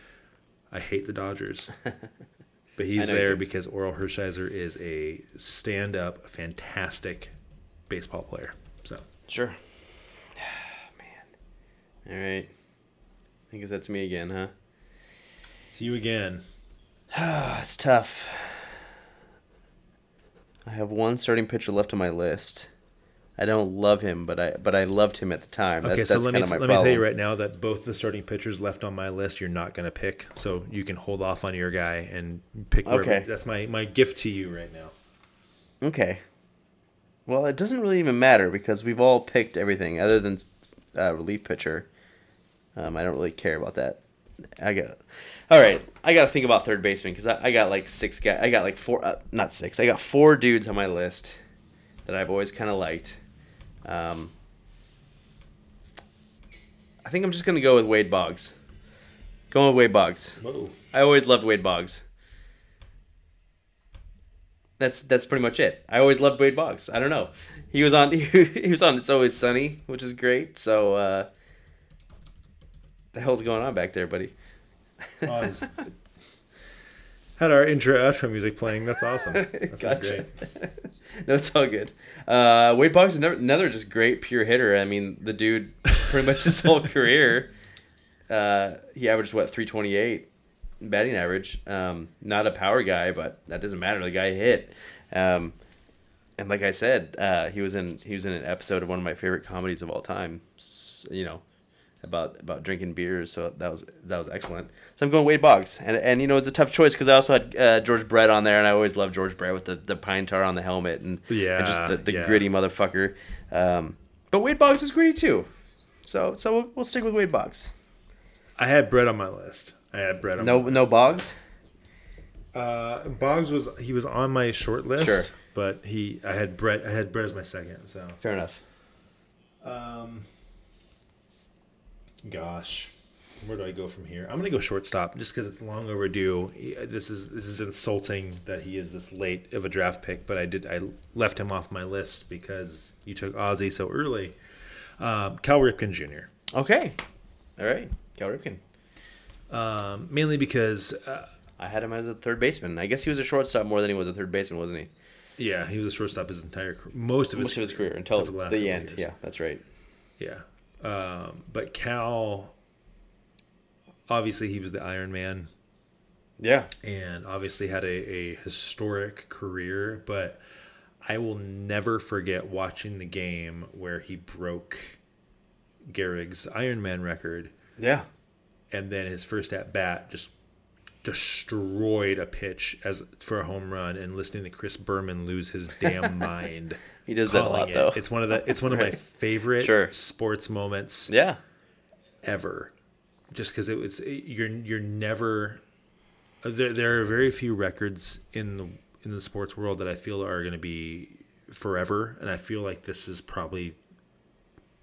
I hate the Dodgers, but he's there because Orel Hershiser is a stand-up, fantastic baseball player. So Sure. Man. All right. I guess that's me again, huh? see you again. It's tough. I have one starting pitcher left on my list. I don't love him, but I but I loved him at the time. Okay, that's so let me kind of my let me tell you right now that both the starting pitchers left on my list you're not going to pick, so you can hold off on your guy and pick. wherever- Okay. that's my my gift to you right now. Okay. Well, it doesn't really even matter because we've all picked everything other than uh, relief pitcher. Um, I don't really care about that. I got. All right, I got to think about third baseman because I, I got like six guys. I got like four, uh, not six. I got four dudes on my list that I've always kind of liked. Um, I think I'm just gonna go with Wade Boggs. Going with Wade Boggs. Whoa. I always loved Wade Boggs. That's that's pretty much it. I always loved Wade Boggs. I don't know. He was on he was on It's Always Sunny, which is great. So uh the hell's going on back there, buddy? Oh, it's- had our intro outro music playing. That's awesome. That's Gotcha. great. no, it's all good. Uh, Wade Boggs is another, another just great pure hitter. I mean, the dude pretty much his whole career, uh, he averaged what three twenty eight batting average. Um, not a power guy, but that doesn't matter. The guy hit. Um, and like I said, uh, he was in he was in an episode of one of my favorite comedies of all time. You know, about about drinking beers. So that was that was excellent. So I'm going Wade Boggs, and and you know it's a tough choice because I also had uh, George Brett on there, and I always loved George Brett with the, the pine tar on the helmet and, and just the, the Yeah, yeah. gritty motherfucker. Um, but Wade Boggs is gritty too. So so we'll, we'll stick with Wade Boggs. I had Brett on my list. I had Brett on No no. Boggs. Uh, Boggs was he was on my short list, Sure. but he I had Brett I had Brett as my second. So Fair enough. um, gosh, where do I go from here? I'm gonna go shortstop just because it's long overdue. This is this is insulting that he is this late of a draft pick, but I did I left him off my list because you took Ozzie so early. Um, Cal Ripken Jr. Okay. All right. Cal Ripken. Um, mainly because uh, I had him as a third baseman. I guess he was a shortstop more than he was a third baseman, wasn't he? yeah, he was a shortstop his entire most of his Most of his career until the, couple end. years. Yeah, that's right. Yeah. Um, but Cal, obviously, he was the Iron Man Yeah. and obviously had a, a historic career. But I will never forget watching the game where he broke Gehrig's Iron Man record. Yeah. And then his first at bat just destroyed a pitch as for a home run and listening to Chris Berman lose his damn mind. He does that a lot, it. though. It's one of the it's one of my favorite Sure. sports moments Yeah. ever just because it was you're you're never there, there are very few records in the in the sports world that I feel are going to be forever and I feel like this is probably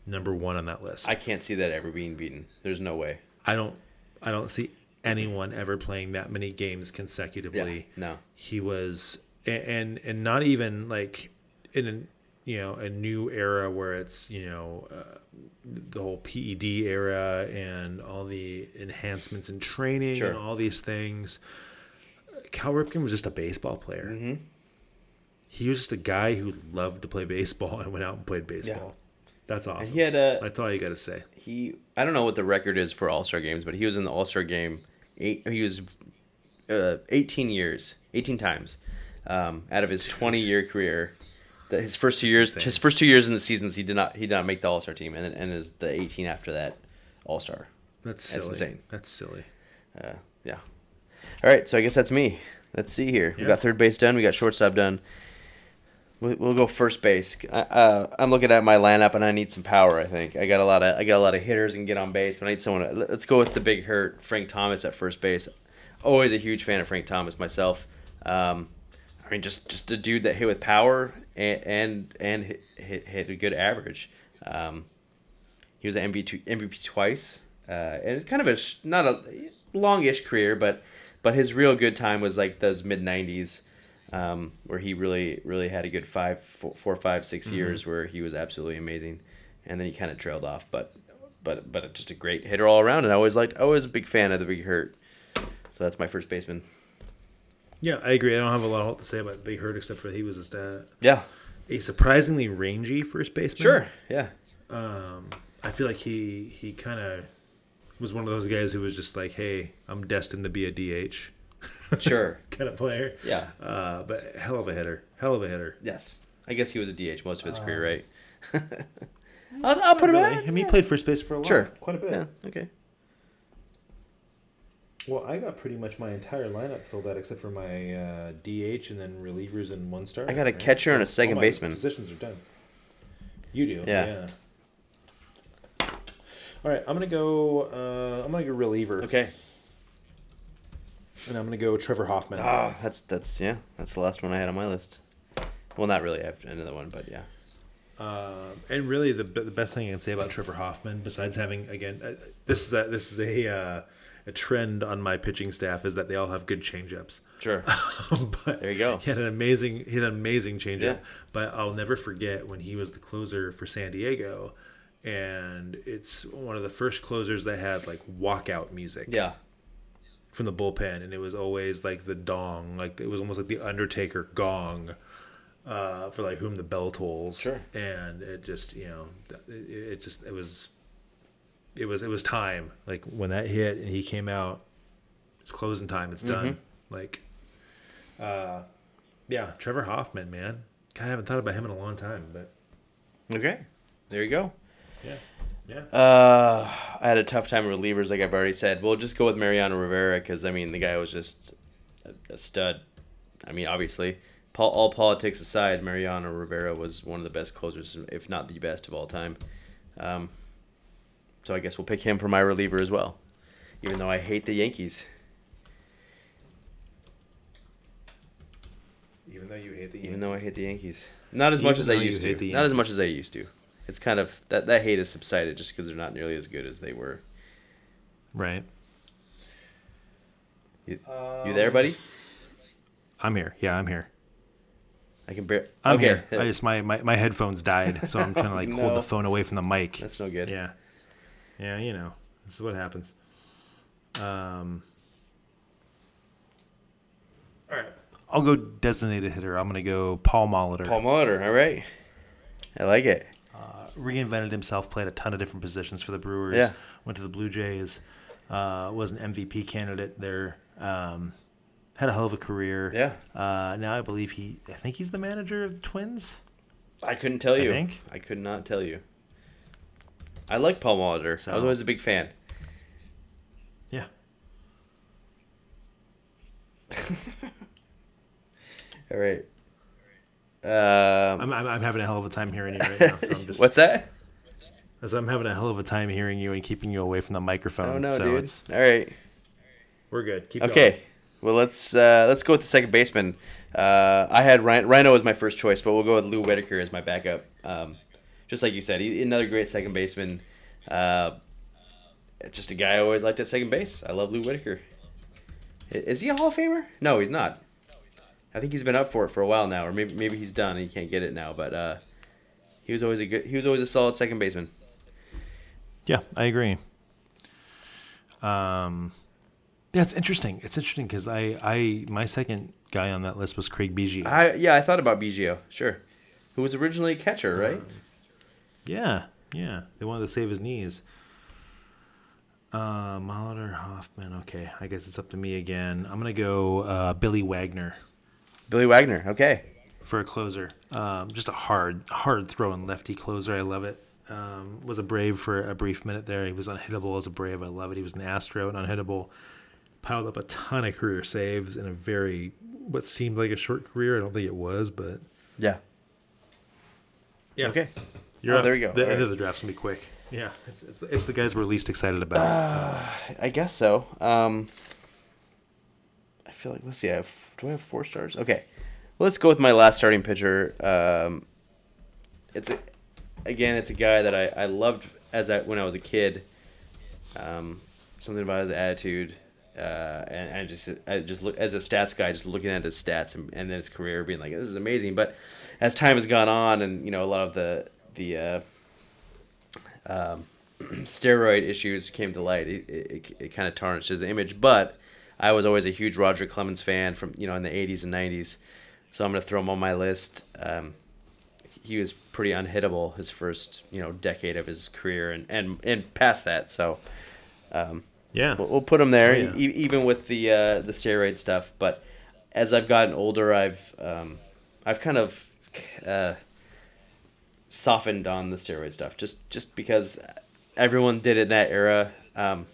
number 1 on that list. I, can't see that ever being beaten. There's no way. I don't I don't see anyone ever playing that many games Yeah. consecutively. No. He was and and not even like in a you know a new era where it's you know uh, the whole PED era and all the enhancements in training Sure. and all these things. Cal Ripken was just a baseball player. Mm-hmm. He was just a guy who loved to play baseball and went out and played baseball. That's And awesome. he had a That's all you got to say. he I don't know what the record is for All Star games, but he was in the All Star game. Eight, he was uh, 18 years, 18 times, um, out of his 20 year career. That his first two years, his first two years in the seasons, he did not he did not make the All Star team, and and is the 18 after that All Star. That's silly. That's insane. That's silly. Uh, yeah. All right, so I guess that's me. Let's see here. We Yeah. got third base done. We got shortstop done. We- We'll go first base. Uh, I'm looking at my lineup and I need some power. I think I got a lot of I got a lot of hitters and get on base, but I need someone. To, let's go with the big hurt, Frank Thomas at first base. Always a huge fan of Frank Thomas myself. Um, I mean, just just a dude that hit with power and and, and hit, hit hit a good average. Um, he was an MVP, MVP twice, uh, and it's kind of a not a longish career, but but his real good time was like those mid '90s, um, where he really really had a good five, four, four five, six years where he was absolutely amazing, and then he kind of trailed off. But but but just a great hitter all around, and I always liked. I was a big fan of the Big Hurt, so that's my first baseman. Yeah, I agree. I don't have a lot to say about Big Hurt except for he was a stat. Yeah, a surprisingly rangy first baseman. Sure. Yeah, Um, I feel like he he kind of was one of those guys who was just like, "Hey, I'm destined to be a DH," sure. kind of player. Yeah. Uh, but hell of a hitter, hell of a hitter. Yes, I guess he was a DH most of his career, right? I'll, I'll put him Really? in. I mean, he played first base for a while. Sure. quite a bit. Yeah. Okay. Well, I got pretty much my entire lineup filled out except for my uh, DH and then relievers and one star. I got a catcher and a second all my baseman. Positions are done. You do. Yeah. yeah. All right, I'm gonna go. Uh, I'm gonna go reliever, Okay. And I'm gonna go Trevor Hoffman. Ah, that's that's yeah, that's the last one I had on my list. Well, not really. I have another one, but yeah. Um, and really, the the best thing I can say about Trevor Hoffman, besides having again, uh, this is a, this is a uh, a trend on my pitching staff is that they all have good changeups. Sure. but There you go. He had an amazing he had an amazing changeup. Yeah. But I'll never forget when he was the closer for San Diego, and it's one of the first closers that had like walkout music Yeah. From the bullpen, and it was always like the dong, like it was almost like the Undertaker gong. Uh, for like whom the bell tolls, Sure. and it just you know, it, it just it was, it was it was time. Like when that hit and he came out, it's closing time. It's done. Mm-hmm. Like, uh, yeah, Trevor Hoffman, man. God, I haven't thought about him in a long time, but Okay. There you go. yeah, yeah. Uh, I had a tough time with relievers, like I've already said. We'll just go with Mariano Rivera because I mean the guy was just a, a stud. I mean, obviously, Paul, all politics aside, Mariano Rivera was one of the best closers, if not the best of all time. Um, so I guess we'll pick him for my reliever as well, even though I hate the Yankees. Even though you hate the Even though I hate the Yankees, not as much as I used to. Not as much as I used to. It's kind of that that hate has subsided just because they're not nearly as good as they were. right. You, you there, buddy? I'm here. Yeah, I'm here. I can bear. I'm okay, here. I just my, my, my headphones died, so I'm trying to like hold the phone away from the mic. that's no good. Yeah. Yeah, you know. This is what happens. Um All right. I'll go designated hitter. I'm going to go Paul Molitor. Paul Molitor. All right, I like it. Reinvented himself, played a ton of different positions for the Brewers. Yeah. Went to the Blue Jays. Uh, was an MVP candidate there. Um, had a hell of a career. Yeah. Uh, now I believe he. I think he's the manager of the Twins. I couldn't tell you. I, think. I could not tell you. I like Paul Molitor. So. I was always a big fan. Yeah. All right. Um, I'm, I'm, I'm having a hell of a time hearing you right now. So I'm just. what's that? As I'm having a hell of a time hearing you and keeping you away from the microphone. Oh no, so dude. It's, All right. we're good. Keep going. Okay. Well, let's uh, let's go with the second baseman. Uh, I had Ryne, Ryno as my first choice, but we'll go with Lou Whitaker as my backup. Um, just like you said, he, another great second baseman. Uh, just a guy I always liked at second base. I love Lou Whitaker. Is he a Hall of Famer? No, he's not. I think he's been up for it for a while now, or maybe maybe he's done and he can't get it now. But uh, he was always a good. He was always a solid second baseman. Yeah, I agree. Um, yeah, it's interesting. It's interesting because I, I, my second guy on that list was Craig Biggio. I yeah, I thought about Biggio. Sure, who was originally a catcher, right? yeah, yeah. They wanted to save his knees. Uh, Molitor, Hoffman. Okay, I guess it's up to me again. I'm gonna go uh, Billy Wagner Billy Wagner. Okay. for a closer. Um, just a hard, hard throwing lefty closer. I love it. Um, was a Brave for a brief minute there. He was unhittable as a Brave. I love it. He was an Astro and unhittable. Piled up a ton of career saves in a very what seemed like a short career. I don't think it was, but Yeah. yeah. Okay. You're Oh, up. there you go. The All end right. of the draft's gonna be quick. Yeah, it's, it's, it's the guys we're least excited about. so. I guess so. Um, feel like let's see. I have, do I have four stars? Okay, let's go with my last starting pitcher. Um, it's a, again, it's a guy that I, I loved as I when I was a kid. Um, something about his attitude, uh, and I just I just look as a stats guy, just looking at his stats and, and his career, being like, this is amazing. But as time has gone on, and you know, a lot of the the uh, um, steroid issues came to light, it, it, it kind of tarnished his image. But I was always a huge Roger Clemens fan from you know in the '80s and '90s, so I'm gonna throw him on my list. Um, he was pretty unhittable his first you know decade of his career and and, and past that. So um, Yeah, we'll, we'll put him there, Oh, yeah. e- even with the uh, the steroid stuff. But as I've gotten older, I've um, I've kind of uh, softened on the steroid stuff, just just because everyone did it in that era. Um,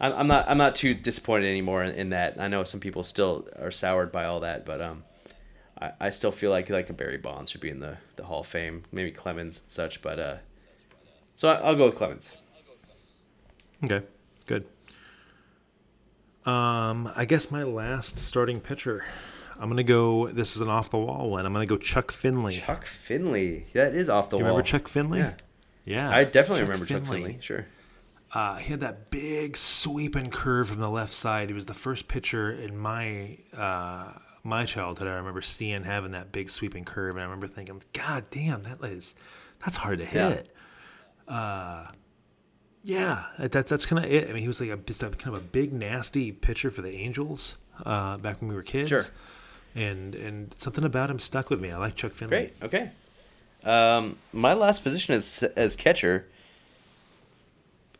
I'm, I'm not I'm not too disappointed anymore in, in that. I know some people still are soured by all that, but um, I, I still feel like like a Barry Bonds should be in the, the Hall of Fame, maybe Clemens and such. But uh, so I, I'll go with Clemens. Okay, good. Um, I guess my last starting pitcher. I'm gonna go. This is an off the wall one. I'm gonna go Chuck Finley. Chuck Finley. That is off the you wall. remember Chuck Finley? Yeah. Yeah, I definitely remember Chuck Finley. Sure. Uh, he had that big sweeping curve from the left side. He was the first pitcher in my uh, my childhood. I remember seeing having that big sweeping curve, and I remember thinking, "God damn, that is that's hard to Yeah. hit." Uh, yeah, that's that's kind of it. I mean, he was like a, kind of a big nasty pitcher for the Angels uh, back when we were kids. Sure. And and something about him stuck with me. I like Chuck Finley. Great. Okay. Um, my last position is as catcher.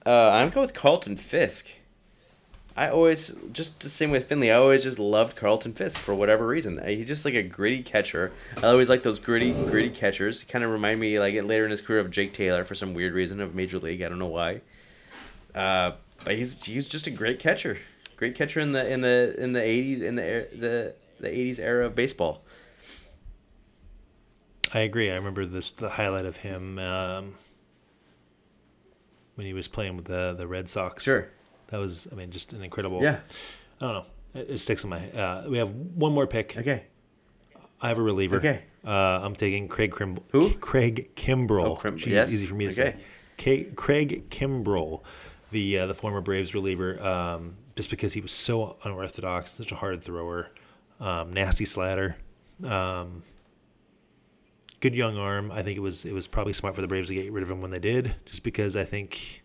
Uh, I'm going with Carlton Fisk. I always just the same with Finley. I always just loved Carlton Fisk for whatever reason. Uh, He's just like a gritty catcher. I always like those gritty, gritty catchers. Kind of remind me like later in his career of Jake Taylor for some weird reason of Major League. I don't know why. Uh, but he's he's just a great catcher. Great catcher in the in the in the eighties in the the the eighties era of baseball. I agree. I remember this the highlight of him. Um, when he was playing with the the Red Sox. Sure. That was, I mean, just an incredible. Yeah. I don't know. It, it sticks in my. Uh, we have one more pick. Okay. I have a reliever. Okay. Uh, I'm taking Craig Krim- Who? Craig Kimbrell. Oh, Krim- Jeez, yes. easy for me to Okay. say. K- Craig Kimbrell, the uh, the former Braves reliever, um, just because he was so unorthodox, such a hard thrower, um, nasty slatter, um, good young arm. I think it was it was probably smart for the Braves to get rid of him when they did, just because I think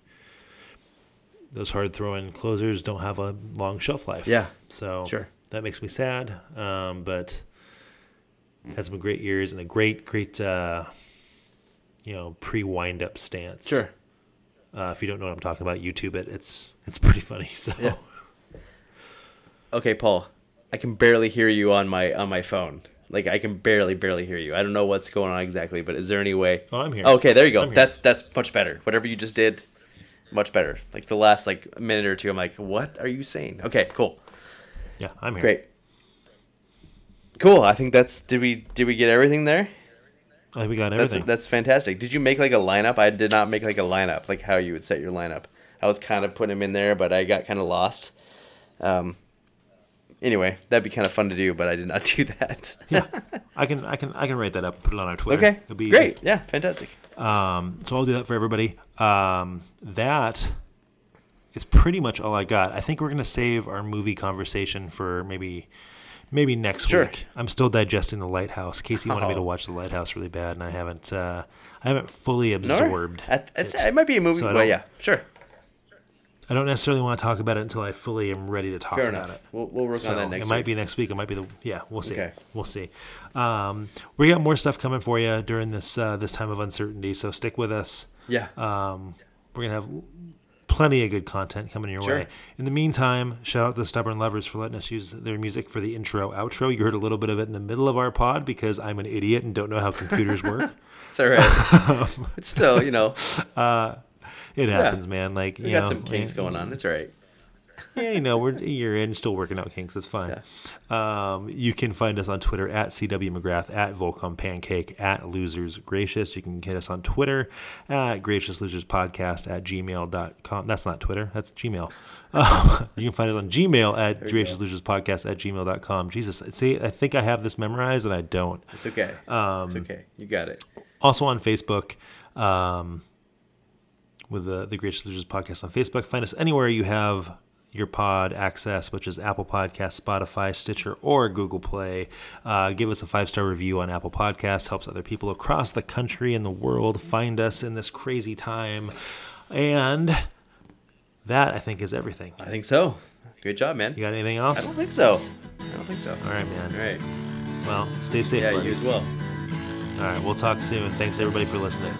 those hard throwing closers don't have a long shelf life. Yeah. So Sure. that makes me sad. Um, but had some great years and a great, great, uh, you know, pre wind up stance. Sure. Uh, if you don't know what I'm talking about, YouTube it. It's it's pretty funny. So Yeah. Okay, Paul. I can barely hear you on my on my phone. Like I can barely barely hear you. I don't know what's going on exactly, but is there any way? Oh, I'm here. Okay, there you go. That's that's much better. Whatever you just did, much better. Like the last like minute or two, I'm like, what are you saying? Okay, cool, yeah, I'm here. great, cool. I think that's did we did we get everything there? I think we got That's everything. that's fantastic. Did you make like a lineup? I did not make like a lineup, like how you would set your lineup. I was kind of putting him in there, but I got kind of lost. Um. Anyway, that'd be kind of fun to do, but I did not do that. yeah, I can I can I can write that up, put it on our Twitter. okay, It'll be great. Yeah, fantastic. Um, so I'll do that for everybody. Um, that is pretty much all I got. I think we're gonna save our movie conversation for maybe maybe next Sure. week. I'm still digesting the Lighthouse. Casey wanted me to Oh. watch the Lighthouse really bad, and I haven't uh, I haven't fully No, absorbed. I th- it's, it. it might be a movie. So well, yeah, sure. I don't necessarily want to talk about it until I fully am ready to talk Fair about enough. it. We'll, we'll work So on that next it might week. be next week. It might be the yeah. We'll see. Okay. We'll see. Um, we got more stuff coming for you during this uh, this time of uncertainty. So stick with us. yeah. Um, we're gonna have plenty of good content coming your Sure. way. In the meantime, shout out to the Stubborn Lovers for letting us use their music for the intro outro. You heard a little bit of it in the middle of our pod because I'm an idiot and don't know how computers work. it's all right. it's still, you know, It happens, man. Like we you got know, some kinks going on. It's all right. Yeah, you know, we're you're in still working out kinks. That's fine. Um, you can find us on Twitter at CW McGrath, at Volcom Pancake, at Losers Gracious. You can get us on Twitter at Gracious Losers Podcast at gmail.com. That's not Twitter, that's Gmail. Um, you can find us on Gmail at Gracious Losers Podcast at gmail.com. Jesus, see, I think I have this memorized and I don't. It's okay. Um, it's okay. You got it. Also on Facebook, um, with the the Gracious Losers podcast on Facebook. Find us anywhere you have your pod access, which is Apple Podcast, Spotify, Stitcher, or Google Play. Uh, give us a five star review on Apple Podcasts. Helps other people across the country and the world find us in this crazy time. And that I think is everything. I think so. Great job, man. You got anything else? I don't think so. I don't think so. All right, man. All right. Well, stay safe, Yeah, buddy. you as well. All right, we'll talk soon. Thanks everybody for listening.